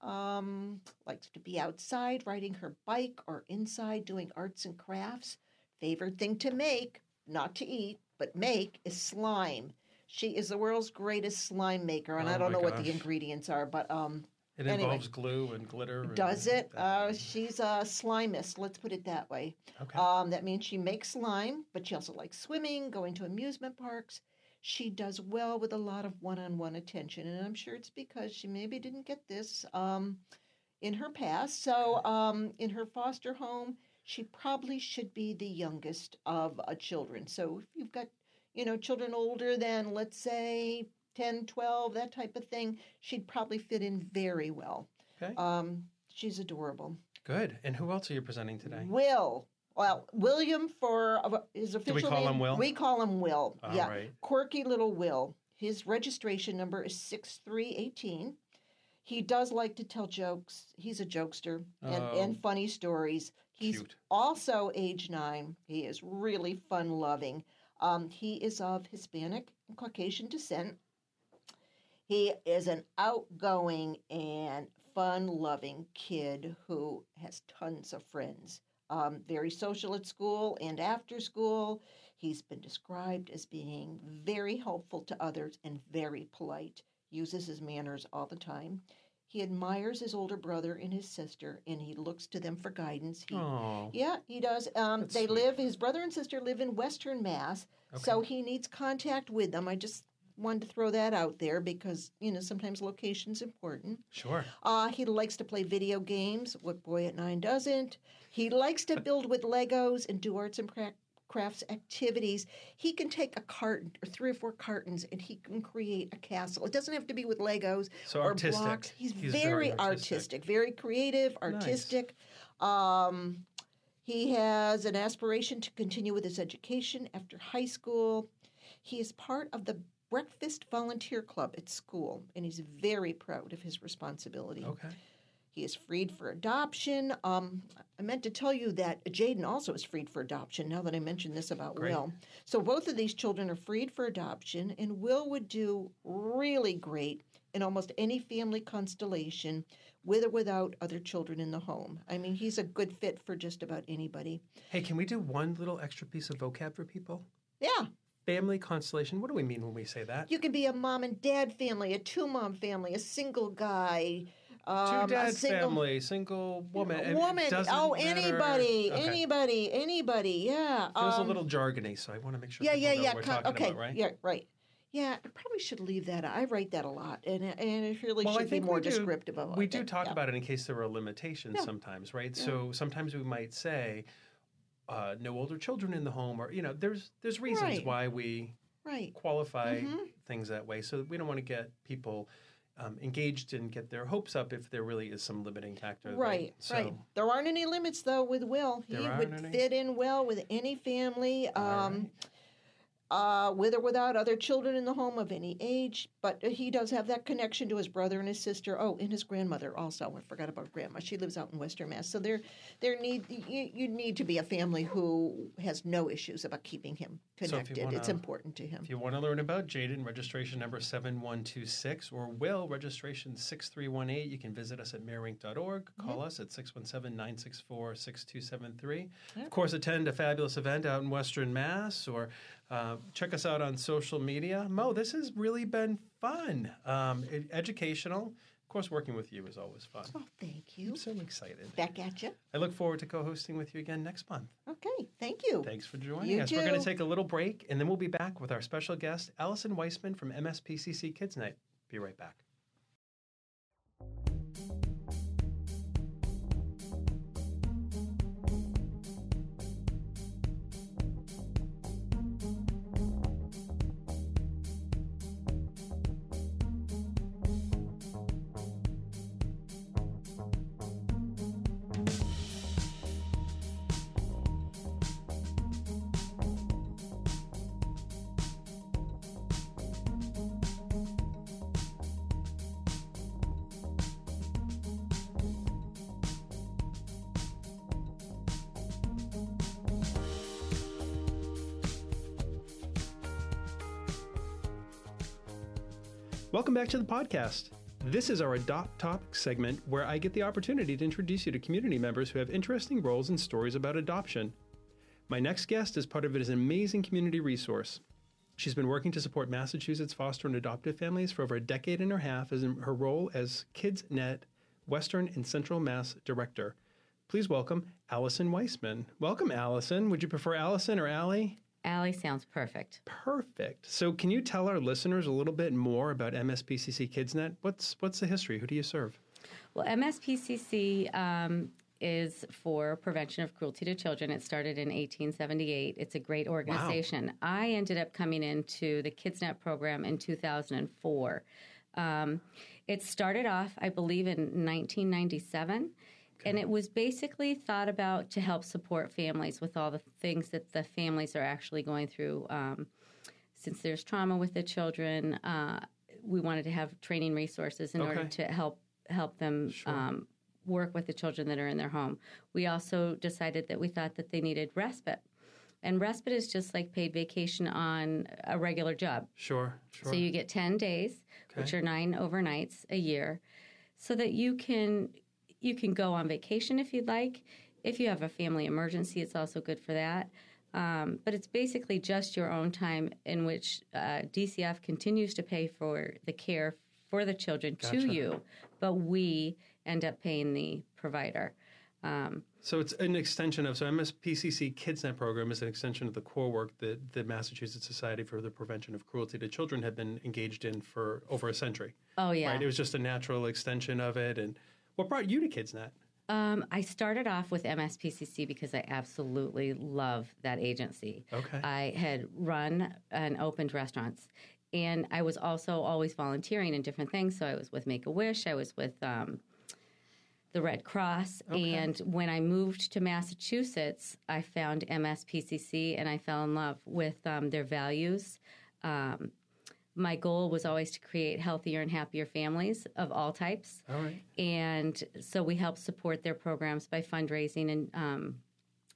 Um, likes to be outside riding her bike or inside doing arts and crafts. Favorite thing to make, not to eat, but make, is slime. She is the world's greatest slime maker, and Oh I don't know what the ingredients are, but um, It Anyway. involves glue and glitter. and does it? Uh, she's a slimist, let's put it that way. okay. Um, that means she makes slime, but she also likes swimming, going to amusement parks. She does well with a lot of one on one attention, and I'm sure it's because she maybe didn't get this um, in her past. So, um, in her foster home, she probably should be the youngest of uh, children. So, if you've got, you know, children older than, let's say, 10, 12, that type of thing, she'd probably fit in very well. okay. Um, she's adorable. Good. And who else are you presenting today? Will. Well, William for uh, his official call name. him Will? We call him Will. All yeah, right. quirky little Will. His registration number is six three eighteen. He does like to tell jokes. He's a jokester and, Oh. and funny stories. He's Cute. also age nine. He is really fun loving. Um, he is of Hispanic and Caucasian descent. He is an outgoing and fun loving kid who has tons of friends. Um, very social at school and after school. He's been described as being very helpful to others and very polite, uses his manners all the time. He admires his older brother and his sister, and he looks to them for guidance. He, yeah, he does. Um, they sweet. live. His brother and sister live in Western Mass, so he needs contact with them. I just wanted to throw that out there because you know sometimes location's important. Sure. Uh, he likes to play video games. What boy at nine doesn't? He likes to build with Legos and do arts and cra- crafts activities. He can take a carton or three or four cartons and he can create a castle. It doesn't have to be with Legos So or artistic. blocks. He's, He's very, very artistic. artistic. very creative, artistic. Um, he has an aspiration to continue with his education after high school. He is part of the Breakfast Volunteer Club at school, and he's very proud of his responsibility. Okay. He is freed for adoption. Um, I meant to tell you that Jaden also is freed for adoption now that I mentioned this about Great. Will. So both of these children are freed for adoption, and Will would do really great in almost any family constellation with or without other children in the home. I mean, he's a good fit for just about anybody. Hey, can we do one little extra piece of vocab for people? Yeah, Family constellation. What do we mean when we say that? you can be a mom and dad family, a two mom family, a single guy. Um, Two a dad single, family, single woman. It woman. Oh, anybody, Okay. anybody, anybody. Yeah. Feels um, a little jargony, so I want to make sure Yeah, yeah, yeah. con- okay. about, right? Yeah, right. Yeah, I probably should leave that. I write that a lot, and and it really Well, I should be more descriptive of it. We do talk Yeah. about it in case there are limitations Yeah. sometimes, right? So sometimes we might say uh, no older children in the home, or you know, there's there's reasons Right. why we right. qualify Mhm. things that way. So we don't want to get people um, engaged and get their hopes up if there really is some limiting factor. Right, So, right. There aren't any limits though with Will. He would any? fit in well with any family. Um, right. Uh, with or without other children in the home of any age. But he does have that connection to his brother and his sister. Oh, and his grandmother also. I forgot about grandma. She lives out in Western Mass. So there, there need you, you need to be a family who has no issues about keeping him So connected. it's wanna- important to him. If you want to learn about Jaden, registration number 7126 or Will, registration 6318, you can visit us at mareinc.org. Call us at 617 964 6273. Of course, attend a fabulous event out in Western Mass or uh, check us out on social media. Mo, this has really been fun, um, educational. Of course, working with you is always fun. Oh, thank you. I'm so excited. Back at you. I look forward to co hosting with you again next month. Okay, thank you. Thanks for joining You us. We're going to take a little break and then we'll be back with our special guest, Allison Weissman from MSPCC KidsNet. Be right back. Welcome back to the podcast. This is our Adopt Topic segment where I get the opportunity to introduce you to community members who have interesting roles and stories about adoption. My next guest is part of an amazing community resource. She's been working to support Massachusetts foster and adoptive families for over a decade and a half as in her role as KidsNet Western and Central Mass Director. Please welcome Allison Weissman. Welcome, Allison. Would you prefer Allison or Allie? Allie sounds perfect. Perfect. So, can you tell our listeners a little bit more about MSPCC KidsNet? What's what's the history? Who do you serve? Well, MSPCC um, is for prevention of cruelty to children. It started in 1878. It's a great organization. I ended up coming into the KidsNet program in 2004. Um, it started off, I believe, in 1997. And it was basically thought about to help support families with all the things that the families are actually going through. Um, since there's trauma with the children, uh, we wanted to have training resources in order to help help them um, work with the children that are in their home. We also decided that we thought that they needed respite, and respite is just like paid vacation on a regular job. Sure, sure. So you get 10 days, which are nine overnights a year, so that you can you can go on vacation if you'd like. If you have a family emergency, it's also good for that. Um, but it's basically just your own time in which uh, DCF continues to pay for the care for the children Gotcha. to you, but we end up paying the provider. Um, So it's an extension of so MSPCC KidsNet program is an extension of the core work that the Massachusetts Society for the Prevention of Cruelty to Children had been engaged in for over a century. oh yeah, Right? It was just a natural extension of it. And what brought you to KidsNet? Um, I started off with MSPCC because I absolutely love that agency. Okay. I had run and opened restaurants, and I was also always volunteering in different things. So I was with Make a Wish, I was with um, the Red Cross, and when I moved to Massachusetts, I found MSPCC, and I fell in love with um, their values. Um, my goal was always to create healthier and happier families of all types. All right. And so we help support their programs by fundraising and um,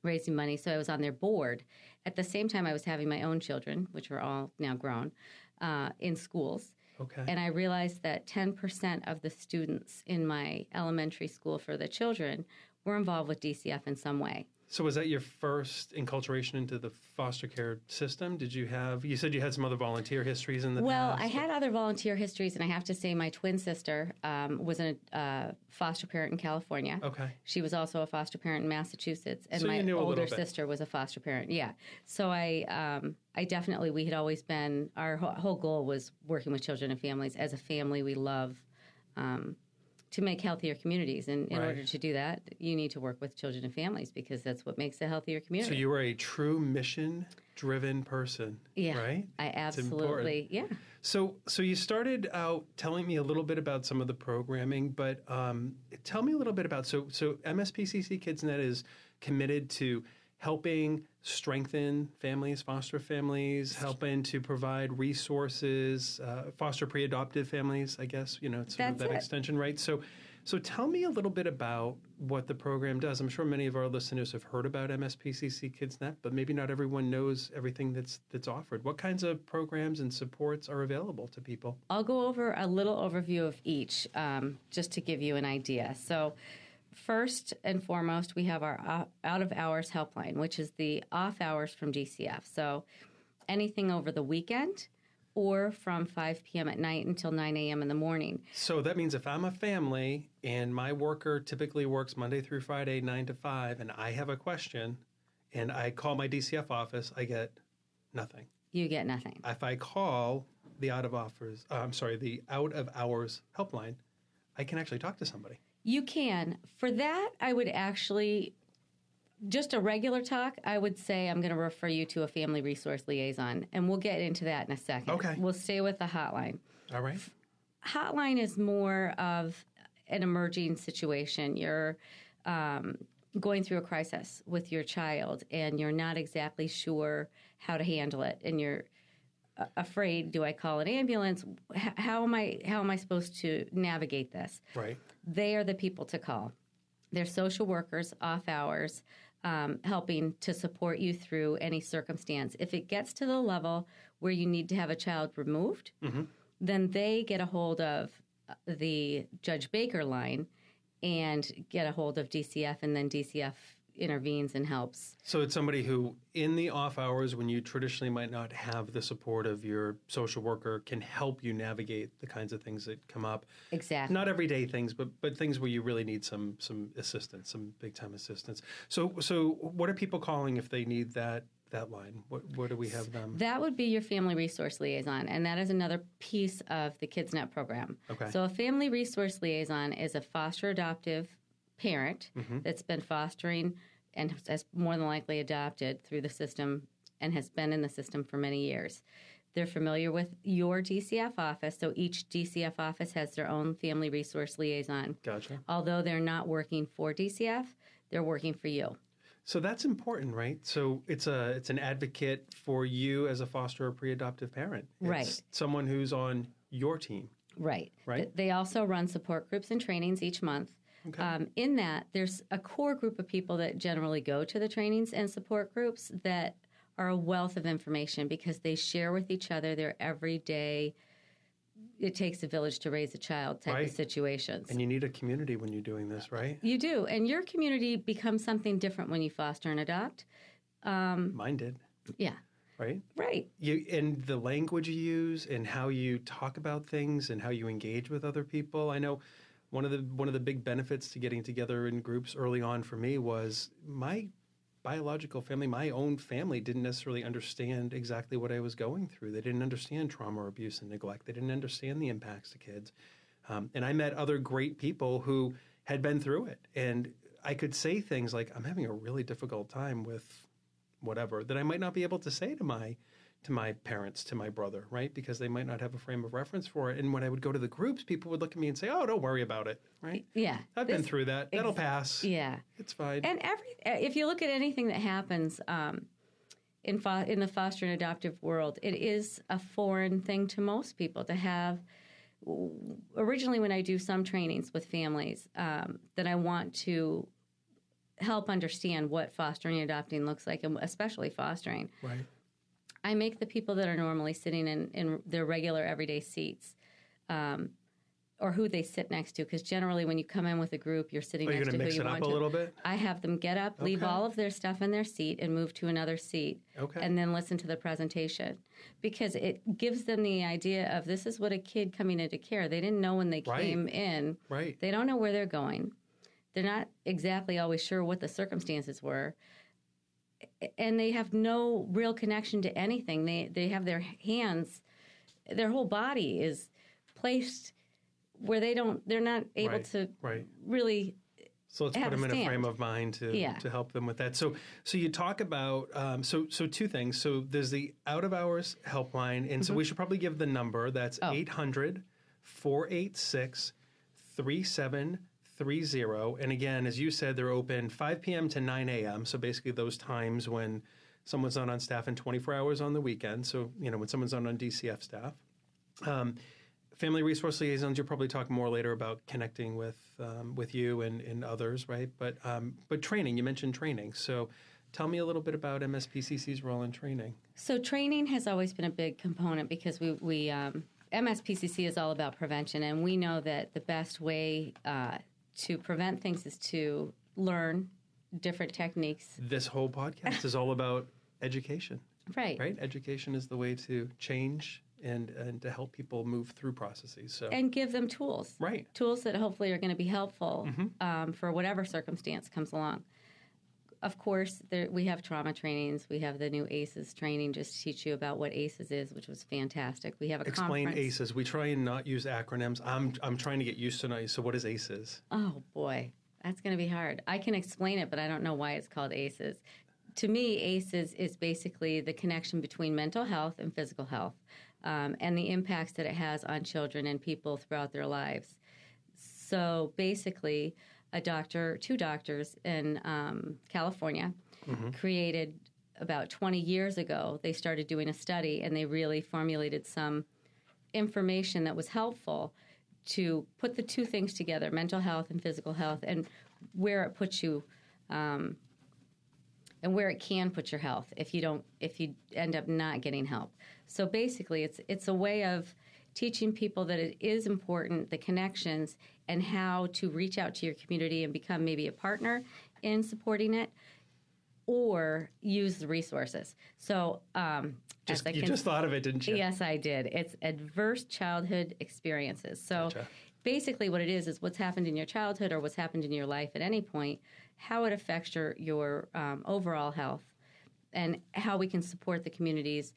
raising money. So I was on their board. At the same time, I was having my own children, which are all now grown, uh, in schools. Okay. And I realized that 10% of the students in my elementary school for the children were involved with DCF in some way. So was that your first enculturation into the foster care system? Did you have? You said you had some other volunteer histories in the Well, past. I had other volunteer histories, and I have to say, my twin sister um, was a uh, foster parent in California. Okay. She was also a foster parent in Massachusetts, and So you my knew a little older sister was a foster parent. Yeah, so I, um, I definitely we had always been our whole, whole goal was working with children and families. As a family, we love um, to make healthier communities, and in Right. order to do that, you need to work with children and families because that's what makes a healthier community. So you are a true mission-driven person. yeah, Right. I absolutely yeah. So, so you started out telling me a little bit about some of the programming, but um, tell me a little bit about so so MSPCC KidsNet is committed to helping strengthen families, foster families, helping to provide resources, uh, foster pre-adoptive families. I guess you know it's sort of that it. extension, right? So, so tell me a little bit about what the program does. I'm sure many of our listeners have heard about MSPCC KidsNet, but maybe not everyone knows everything that's that's offered. What kinds of programs and supports are available to people? I'll go over a little overview of each um, just to give you an idea. So, first and foremost, we have our out of hours helpline, which is the off hours from DCF. So, anything over the weekend or from 5 p.m. at night until 9 a.m. in the morning. So that means if I'm a family and my worker typically works Monday through Friday, nine to five, and I have a question and I call my DCF office, I get nothing. You get nothing. If I call the out of offers, uh, I'm sorry, the out of hours helpline, I can actually talk to somebody. You can. For that, I would actually, just a regular talk, I would say I'm going to refer you to a family resource liaison, and we'll get into that in a second. Okay. We'll stay with the hotline. All right. Hotline is more of an emerging situation. You're um, going through a crisis with your child, and you're not exactly sure how to handle it, and you're afraid. Do I call an ambulance? H- how am I? How am I supposed to navigate this? Right. they are the people to call. They're social workers, off hours, um, helping to support you through any circumstance. If it gets to the level where you need to have a child removed, then they get a hold of uh, the Judge Baker line and get a hold of DCF, and then DCF intervenes and helps. So it's somebody who, in the off hours when you traditionally might not have the support of your social worker, can help you navigate the kinds of things that come up. Exactly. Not everyday things, but but things where you really need some some assistance, some big time assistance. So so what are people calling if they need that that line? What what do we have them? That would be your family resource liaison, and that is another piece of the KidsNet program. Okay. So, a family resource liaison is a foster adoptive parent mm-hmm. that's been fostering and has more than likely adopted through the system and has been in the system for many years. They're familiar with your DCF office, so each DCF office has their own family resource liaison. Gotcha. Although they're not working for DCF, they're working for you. So that's important, right? So it's a it's an advocate for you as a foster or pre-adoptive parent. It's Right. Someone who's on your team. Right. Right. They also run support groups and trainings each month. Um, in that, there's a core group of people that generally go to the trainings and support groups that are a wealth of information because they share with each other their everyday, it takes a village to raise a child type Right. of situations. And you need a community when you're doing this, right? you do. And your community becomes something different when you foster and adopt. Mine did, Yeah. right? Right. You and the language you use and how you talk about things and how you engage with other people. I know one of the one of the big benefits to getting together in groups early on for me was my biological family, my own family didn't necessarily understand exactly what I was going through. They didn't understand trauma or abuse and neglect. They didn't understand the impacts to kids. Um, and I met other great people who had been through it. And I could say things like, I'm having a really difficult time with whatever that I might not be able to say to my to my parents, to my brother, right? Because they might not have a frame of reference for it. And when I would go to the groups, people would look at me and say, "Oh, don't worry about it." Right? Yeah. I've been through that. That'll pass. Yeah. It's fine. And every if you look at anything that happens um, in fo- in the foster and adoptive world, it is a foreign thing to most people to have. Originally, when I do some trainings with families, um, that I want to help understand what fostering and adopting looks like, and especially fostering. right. I make the people that are normally sitting in, in their regular everyday seats, um, or who they sit next to, because generally when you come in with a group, you're sitting you next going to to who mix you it up want a to. little bit? I have them get up, leave all of their stuff in their seat, and move to another seat, Okay. and then listen to the presentation, because it gives them the idea of this is what a kid coming into care. They didn't know when they Right. came in. Right. They don't know where they're going. They're not exactly always sure what the circumstances were. And they have no real connection to anything. They they have their hands, their whole body is placed where they don't. They're not able Right. to Right. really. So let's put them in a frame of mind to, Yeah. to help them with that. So so you talk about um, so so two things. So there's the out of hours helpline, and so we should probably give the number. That's Mm-hmm. Oh. 800 486 830. And again, as you said, they're open 5 p.m. to 9 a.m. So basically, those times when someone's not on staff and 24 hours on the weekend. So, you know, when someone's not on DCF staff. Um, family resource liaisons, you'll probably talk more later about connecting with um, with you and, and others, right? But um, but training, you mentioned training. So tell me a little bit about MSPCC's role in training. So training has always been a big component because we, we um, MSPCC is all about prevention, and we know that the best way uh, to prevent things is to learn different techniques. This whole podcast is all about education. Right. Right? Education is the way to change and and to help people move through processes. So and give them tools. Right. Tools that hopefully are going to be helpful um, for whatever circumstance comes along. Of course, there, we have trauma trainings. We have the new ACEs training just to teach you about what ACEs is, which was fantastic. We have a explain conference. ACEs. We try and not use acronyms. I'm I'm trying to get used to it. So what is ACEs? Oh boy, that's going to be hard. I can explain it, but I don't know why it's called ACEs. To me, ACEs is basically the connection between mental health and physical health um, and the impacts that it has on children and people throughout their lives. So basically, a doctor, two doctors in um, California, created about 20 years ago, they started doing a study and they really formulated some information that was helpful to put the two things together mental health and physical health and where it puts you um, and where it can put your health if you don't if you end up not getting help. So basically it's it's a way of teaching people that it is important the connections and how to reach out to your community and become maybe a partner in supporting it or use the resources so um, Just, you just thought of it, didn't you? Yes, I did. It's adverse childhood experiences. So Gotcha. basically, what it is is what's happened in your childhood or what's happened in your life at any point, how it affects your your um, overall health, and how we can support the communities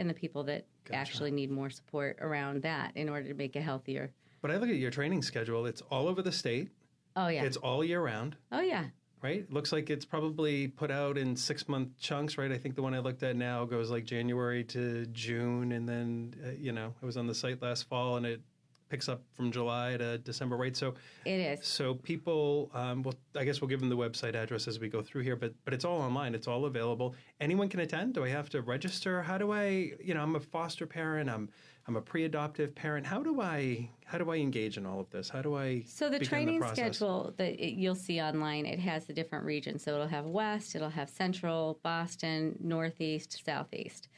and the people that actually need more support around that in order to make it healthier. But I look at your training schedule. It's all over the state. Oh yeah. It's all year round. oh yeah. right? Looks like it's probably put out in six month chunks, right? I think the one I looked at now goes like January to June, and then uh, you know I was on the site last fall, and it picks up from July to December, right? So It is. so people, um, well, I guess we'll give them the website address as we go through here, but but it's all online. It's all available. Anyone can attend. Do I have to register? How do I? You know, I'm a foster parent. I'm I'm a pre-adoptive parent. How do I how do I engage in all of this? How do I? So the training process? schedule that it, you'll see online, it has the different regions. So it'll have West, it'll have Central, Boston, Northeast, Southeast.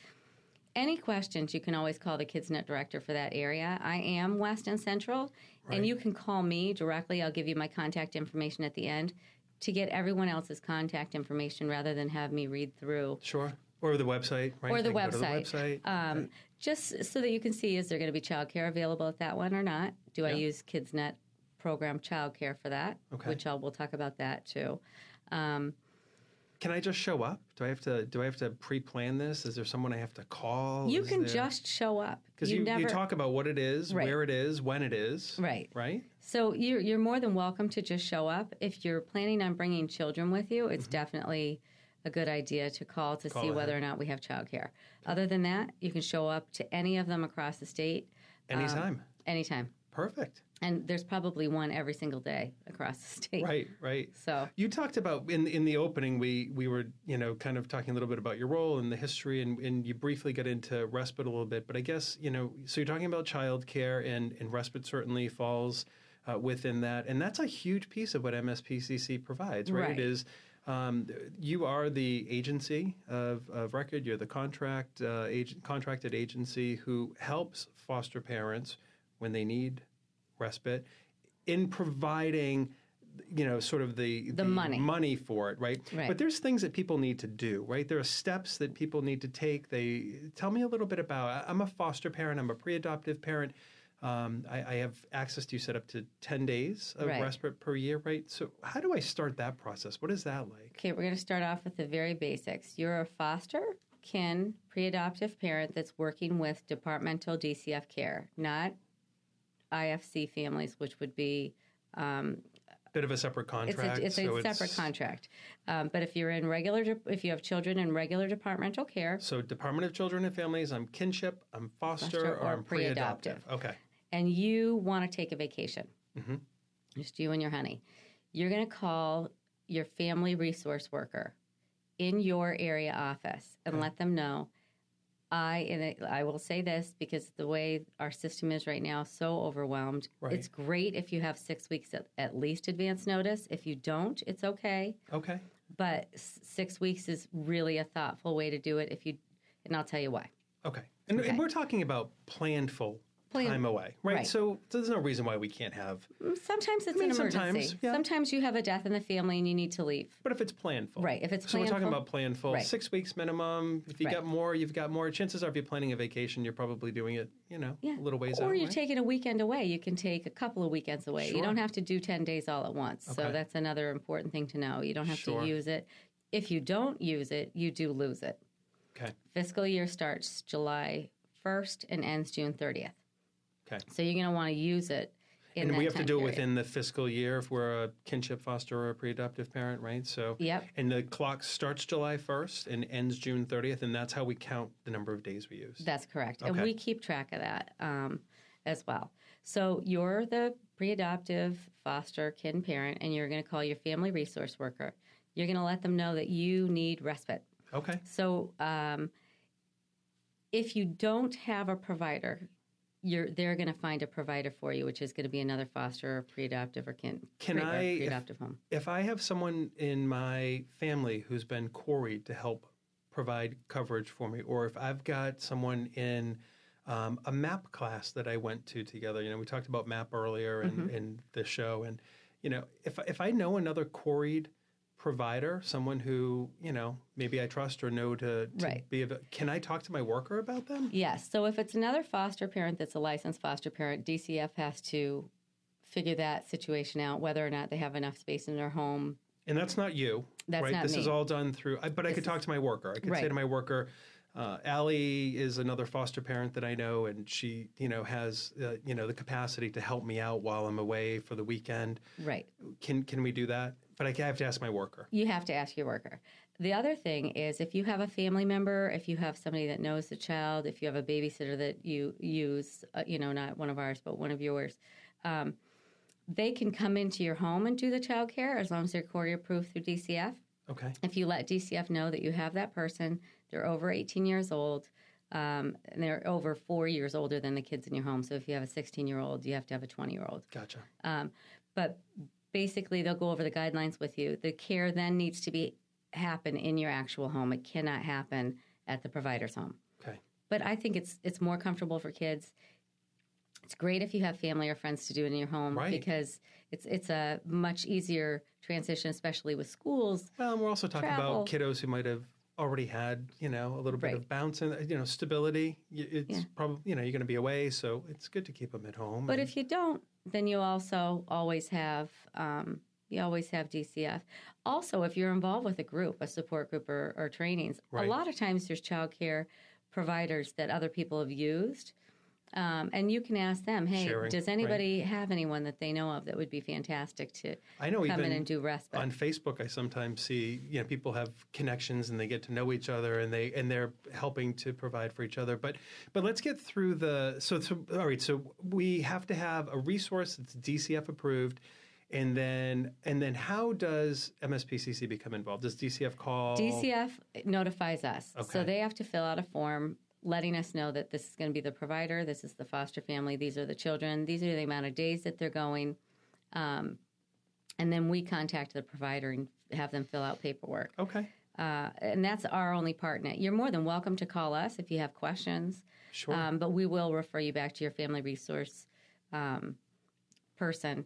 Any questions, you can always call the KidsNet director for that area. I am West and Central, Right. and you can call me directly. I'll give you my contact information at the end to get everyone else's contact information rather than have me read through Sure. Or the website, right? or the go to website, website. Um, just so that you can see is there going to be childcare available at that one or not? Do I use KidsNet program childcare for that? Okay. Which I'll we'll talk about that too. Um, Can I just show up? Do I have to? Do I have to pre-plan this? Is there someone I have to call? you Is can there- just show up because you, you, never talk about what it is, Right. where it is, when it is, right. right? So you're you're more than welcome to just show up. If you're planning on bringing children with you, it's definitely a good idea to call to Mm-hmm. Call see ahead. whether or not we have childcare. Other than that, you can show up to any of them across the state Anytime. anytime. Perfect. And there's probably one every single day across the state. Right, right. So You talked about in in the opening. We we were you know kind of talking a little bit about your role and the history, and, and you briefly got into respite a little bit. But I guess you know, so you're talking about childcare, and and respite certainly falls uh, within that, and that's a huge piece of what MSPCC provides. Right, Right. it is. Um, you are the agency of, of record. You're the contract uh, agent, contracted agency who helps foster parents when they need respite in providing you know sort of the The money. money for it right? Right. but there's things that people need to do right there are steps that people need to take they tell me a little bit about i'm a foster parent i'm a pre-adoptive parent um, I, I have access to set up to 10 days of Right. respite per year right so how do i start that process what is that like Okay, we're going to start off with the very basics. You're a foster, kin, pre adoptive parent that's working with departmental DCF care, not IFC families, which would be um, bit of a separate it's contract a, it's so a separate contract. Um, but if you're in regular, de- if you have children in regular departmental care, so department of children and families i'm kinship i'm foster, Foster or, or i'm pre-adoptive pre-adoptive. okay and you want to take a vacation, just you and your honey. You're going to call your family resource worker in your area office and let them know. I and I will say this because the way our system is right now, so overwhelmed. Right. It's great if you have six weeks at, at least advance notice. If you don't, it's okay. Okay. But s- six weeks is really a thoughtful way to do it. If you, and I'll tell you why. Okay. And, Okay. and we're talking about planful Plan- time away, right? right. So there's no reason why we can't have. Sometimes it's mean, an emergency. sometimes, yeah. Sometimes you have a death in the family and you need to leave. But if it's planful, Right, if it's so we're talking about planful, Right. six weeks minimum. If you Right. got more, you've got more. Chances are, if you're planning a vacation, you're probably doing it, you know, Yeah. a little ways or out. you're right? taking a weekend away. You can take a couple of weekends away. You don't have to do 10 days all at once. So that's another important thing to know. You don't have Sure. to use it. If you don't use it, you do lose it. okay. Fiscal year starts July 1st and ends June 30th. Okay. So you're going to want to use it in And we have to do it within the fiscal year if we're a kinship foster or a pre-adoptive parent, right? So, Yep. and the clock starts July 1st and ends June 30th, and that's how we count the number of days we use. That's correct. And we keep track of that um, as well. So you're the pre adoptive foster kin parent, and you're going to call your family resource worker. You're going to let them know that you need respite. okay. So um, if you don't have a provider, you're, they're going to find a provider for you, which is going to be another foster or pre-adoptive or kin Can pre, I- if- pre-adoptive home. If I have someone in my family who's been CORI'd to help provide coverage for me, or if I've got someone in um, a MAPP class that I went to together, you know, we talked about MAPP earlier in, Mm-hmm. in the show, and you know, if if I know another CORI'd provider, someone who you know maybe I trust or know to, to Right. be, of, can I talk to my worker about them? Yes. So if it's another foster parent that's a licensed foster parent, DCF has to figure that situation out, whether or not they have enough space in their home. And that's not you, That's right? not this is all done through. I, but I could talk to my worker. I could say to my worker, uh, Allie is another foster parent that I know, and she, you know, has uh, you know the capacity to help me out while I'm away for the weekend. Right. Can can we do that? But I have to ask my worker. You have to ask your worker. The other thing is if you have a family member, if you have somebody that knows the child, if you have a babysitter that you use, uh, you know, not one of ours, but one of yours, um, they can come into your home and do the child care as long as they're CORI approved through DCF. Okay. if you let DCF know that you have that person, they're over 18 years old, um, and they're over four years older than the kids in your home. So if you have a 16 year old, you have to have a 20 year old. Gotcha. But basically, they'll go over the guidelines with you. The care then needs to be happen in your actual home. It cannot happen at the provider's home. Okay. But I think it's it's more comfortable for kids. It's great if you have family or friends to do it in your home Right. because it's it's a much easier transition, especially with schools. Well, and we're also talking Travel. about kiddos who might have already had, you know, a little bit Right. of bounce and you know stability. It's Yeah. probably you know you're going to be away, so it's good to keep them at home. But if you don't, then you also always have um, you always have DCF. Also, if you're involved with a group, a support group or, or trainings, Right. a lot of times there's childcare providers that other people have used. Um, and you can ask them, hey, Sharing, does right. anybody have anyone that they know of that would be fantastic to I know come in and do respite? on Facebook, I sometimes see you know people have connections and they get to know each other and they and they're helping to provide for each other. But but let's get through the so so all right. So we have to have a resource that's DCF approved, and then and then how does MSPCC become involved? Does DCF call? DCF notifies us. Okay. So they have to fill out a form letting us know that this is going to be the provider, this is the foster family, these are the children, these are the amount of days that they're going. Um, and then we contact the provider and have them fill out paperwork. Okay, Uh, and that's our only part in it. You're more than welcome to call us if you have questions, sure. um, but we will refer you back to your family resource um, person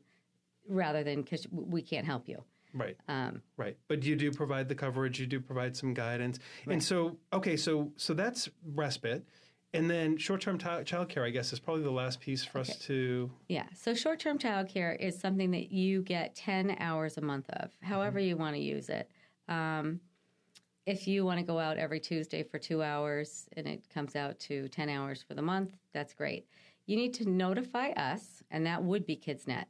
rather than because we can't help you. Right. Um, Right, but you do provide the coverage. You do provide some guidance, and so okay, so so that's respite, and then short-term t- child care. I guess is probably the last piece for us to. Yeah. So short term childcare is something that you get 10 hours a month of, however you want to use it. Um, if you want to go out every Tuesday for two hours and it comes out to 10 hours for the month, that's great. You need to notify us, and that would be KidsNet.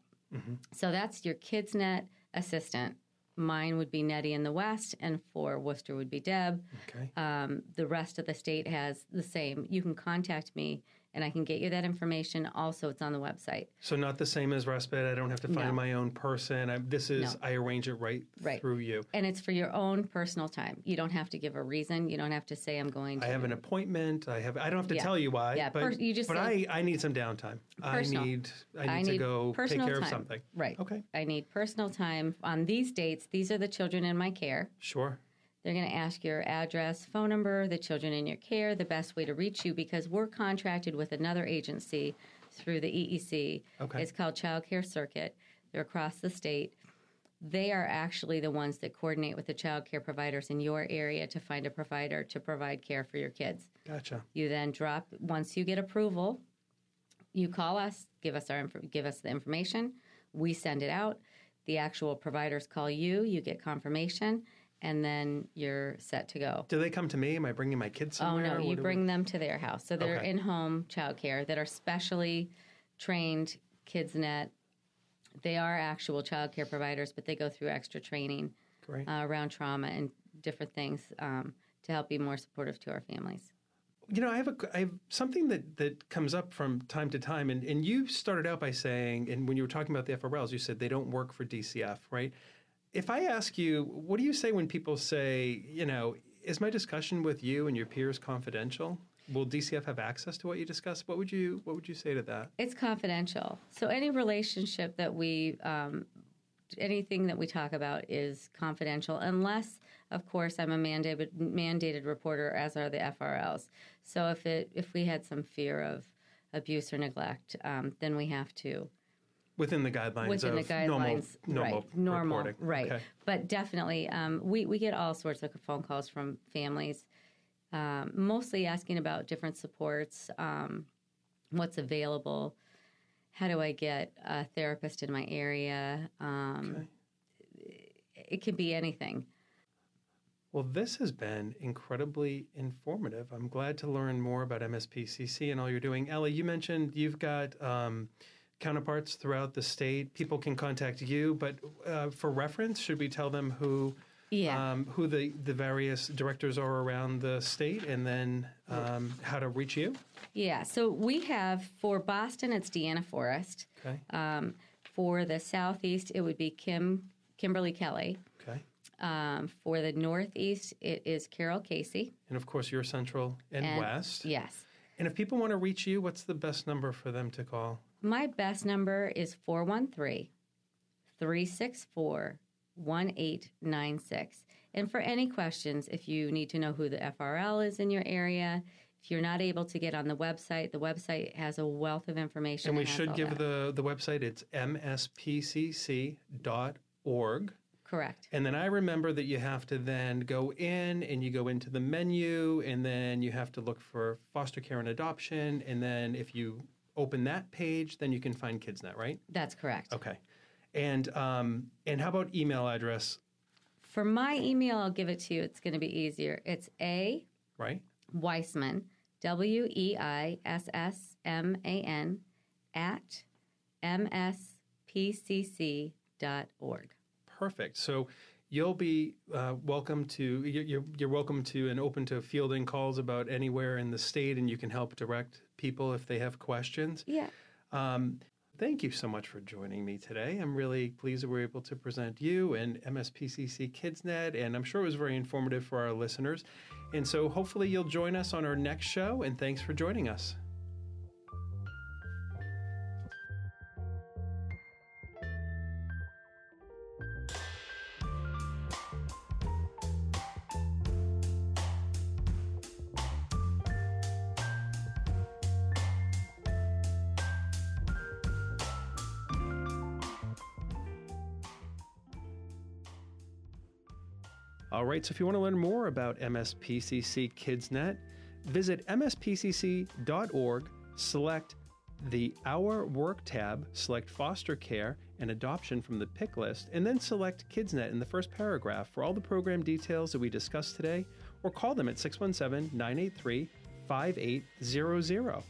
So that's your KidsNet assistant. Mine would be Nettie in the West, and for Worcester would be Deb. Okay. Um, the rest of the state has the same. You can contact me and I can get you that information. Also, it's on the website. So not the same as respite. I don't have to find No. my own person. I, this is No. I arrange it right, Right. through you. And it's for your own personal time. You don't have to give a reason. You don't have to say, I'm going to. I have an appointment. I have. I don't have to Yeah. tell you why. Yeah, but, per- you just but say- I, I need some downtime. Personal. I need. I need I to go take care time. of something. Right. Okay. I need personal time on these dates. These are the children in my care. Sure. They're going to ask your address, phone number, the children in your care, the best way to reach you because we're contracted with another agency through the EEC. Okay. It's called Child Care Circuit. They're across the state. They are actually the ones that coordinate with the child care providers in your area to find a provider to provide care for your kids. Gotcha. You then drop once you get approval, you call us, give us our give us the information, we send it out. The actual providers call you, you get confirmation, and then you're set to go. Do they come to me? Am I bringing my kids Oh no, you do we- bring them to their house. So they're Okay. in-home childcare that are specially trained KidsNet. They are actual childcare providers, but they go through extra training uh, around trauma and different things um, to help be more supportive to our families. You know, I have a I have something that that comes up from time to time, and and you started out by saying, and when you were talking about the FRLs, you said they don't work for DCF, right? If I ask you, what do you say when people say, you know, is my discussion with you and your peers confidential? Will DCF have access to what you discuss? What would you What would you say to that? It's confidential. So any relationship that we, um, anything that we talk about is confidential, unless, of course, I'm a mandated mandated reporter, as are the FRLs. So if it if we had some fear of abuse or neglect, um, then we have to Within the guidelines within the guidelines, normal, normal right? Normal, reporting. right? Okay. But definitely, um, we we get all sorts of phone calls from families, um, mostly asking about different supports, um, what's available, how do I get a therapist in my area? Um, It can be anything. Well, this has been incredibly informative. I'm glad to learn more about MSPCC and all you're doing. Ellie, you mentioned you've got um, counterparts throughout the state. People can contact you, but uh, for reference, should we tell them who Yeah. um, who the, the various directors are around the state and then um, how to reach you? Yeah. So we have for Boston, it's Deanna Forrest. Okay. Um, for the southeast, it would be Kim Kimberly Kelly. Okay. Um, for the Northeast, it is Carol Casey. And of course, you're central and, And- west. Yes. And if people want to reach you, what's the best number for them to call? My best number is 413 364 1896. And for any questions, if you need to know who the FRL is in your area, if you're not able to get on the website, the website has a wealth of information. And we should give that. the, the website, it's mspcc.org. Correct. And then I remember that you have to then go in and you go into the menu and then you have to look for foster care and adoption. And then if you open that page, then you can find KidsNet, right? That's correct. Okay. And um, and how about email address, For my email, I'll give it to you. It's going to be easier. It's A right? Weissman, W E I S S M A N, at mspcc.org. Perfect. So you'll be uh, welcome to you're, you're you're welcome to and open to fielding calls about anywhere in the state, and you can help direct people if they have questions. Yeah. Um, thank you so much for joining me today. I'm really pleased that we're able to present you and MSPCC KidsNet, and I'm sure it was very informative for our listeners. And so hopefully you'll join us on our next show, and thanks for joining us. All right, so if you want to learn more about MSPCC KidsNet, visit mspcc.org, select the Our Work tab, select Foster Care and Adoption from the pick list, and then select KidsNet in the first paragraph for all the program details that we discussed today, or call them at 617 983 5800.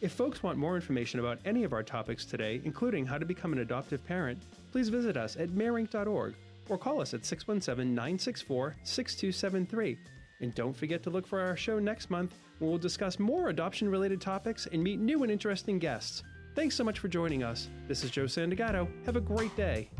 If folks want more information about any of our topics today, including how to become an adoptive parent, please visit us at mareinc.org or call us at 617 964 6273. And don't forget to look for our show next month when we'll discuss more adoption related topics and meet new and interesting guests. Thanks so much for joining us. This is Joe Sandagato. Have a great day.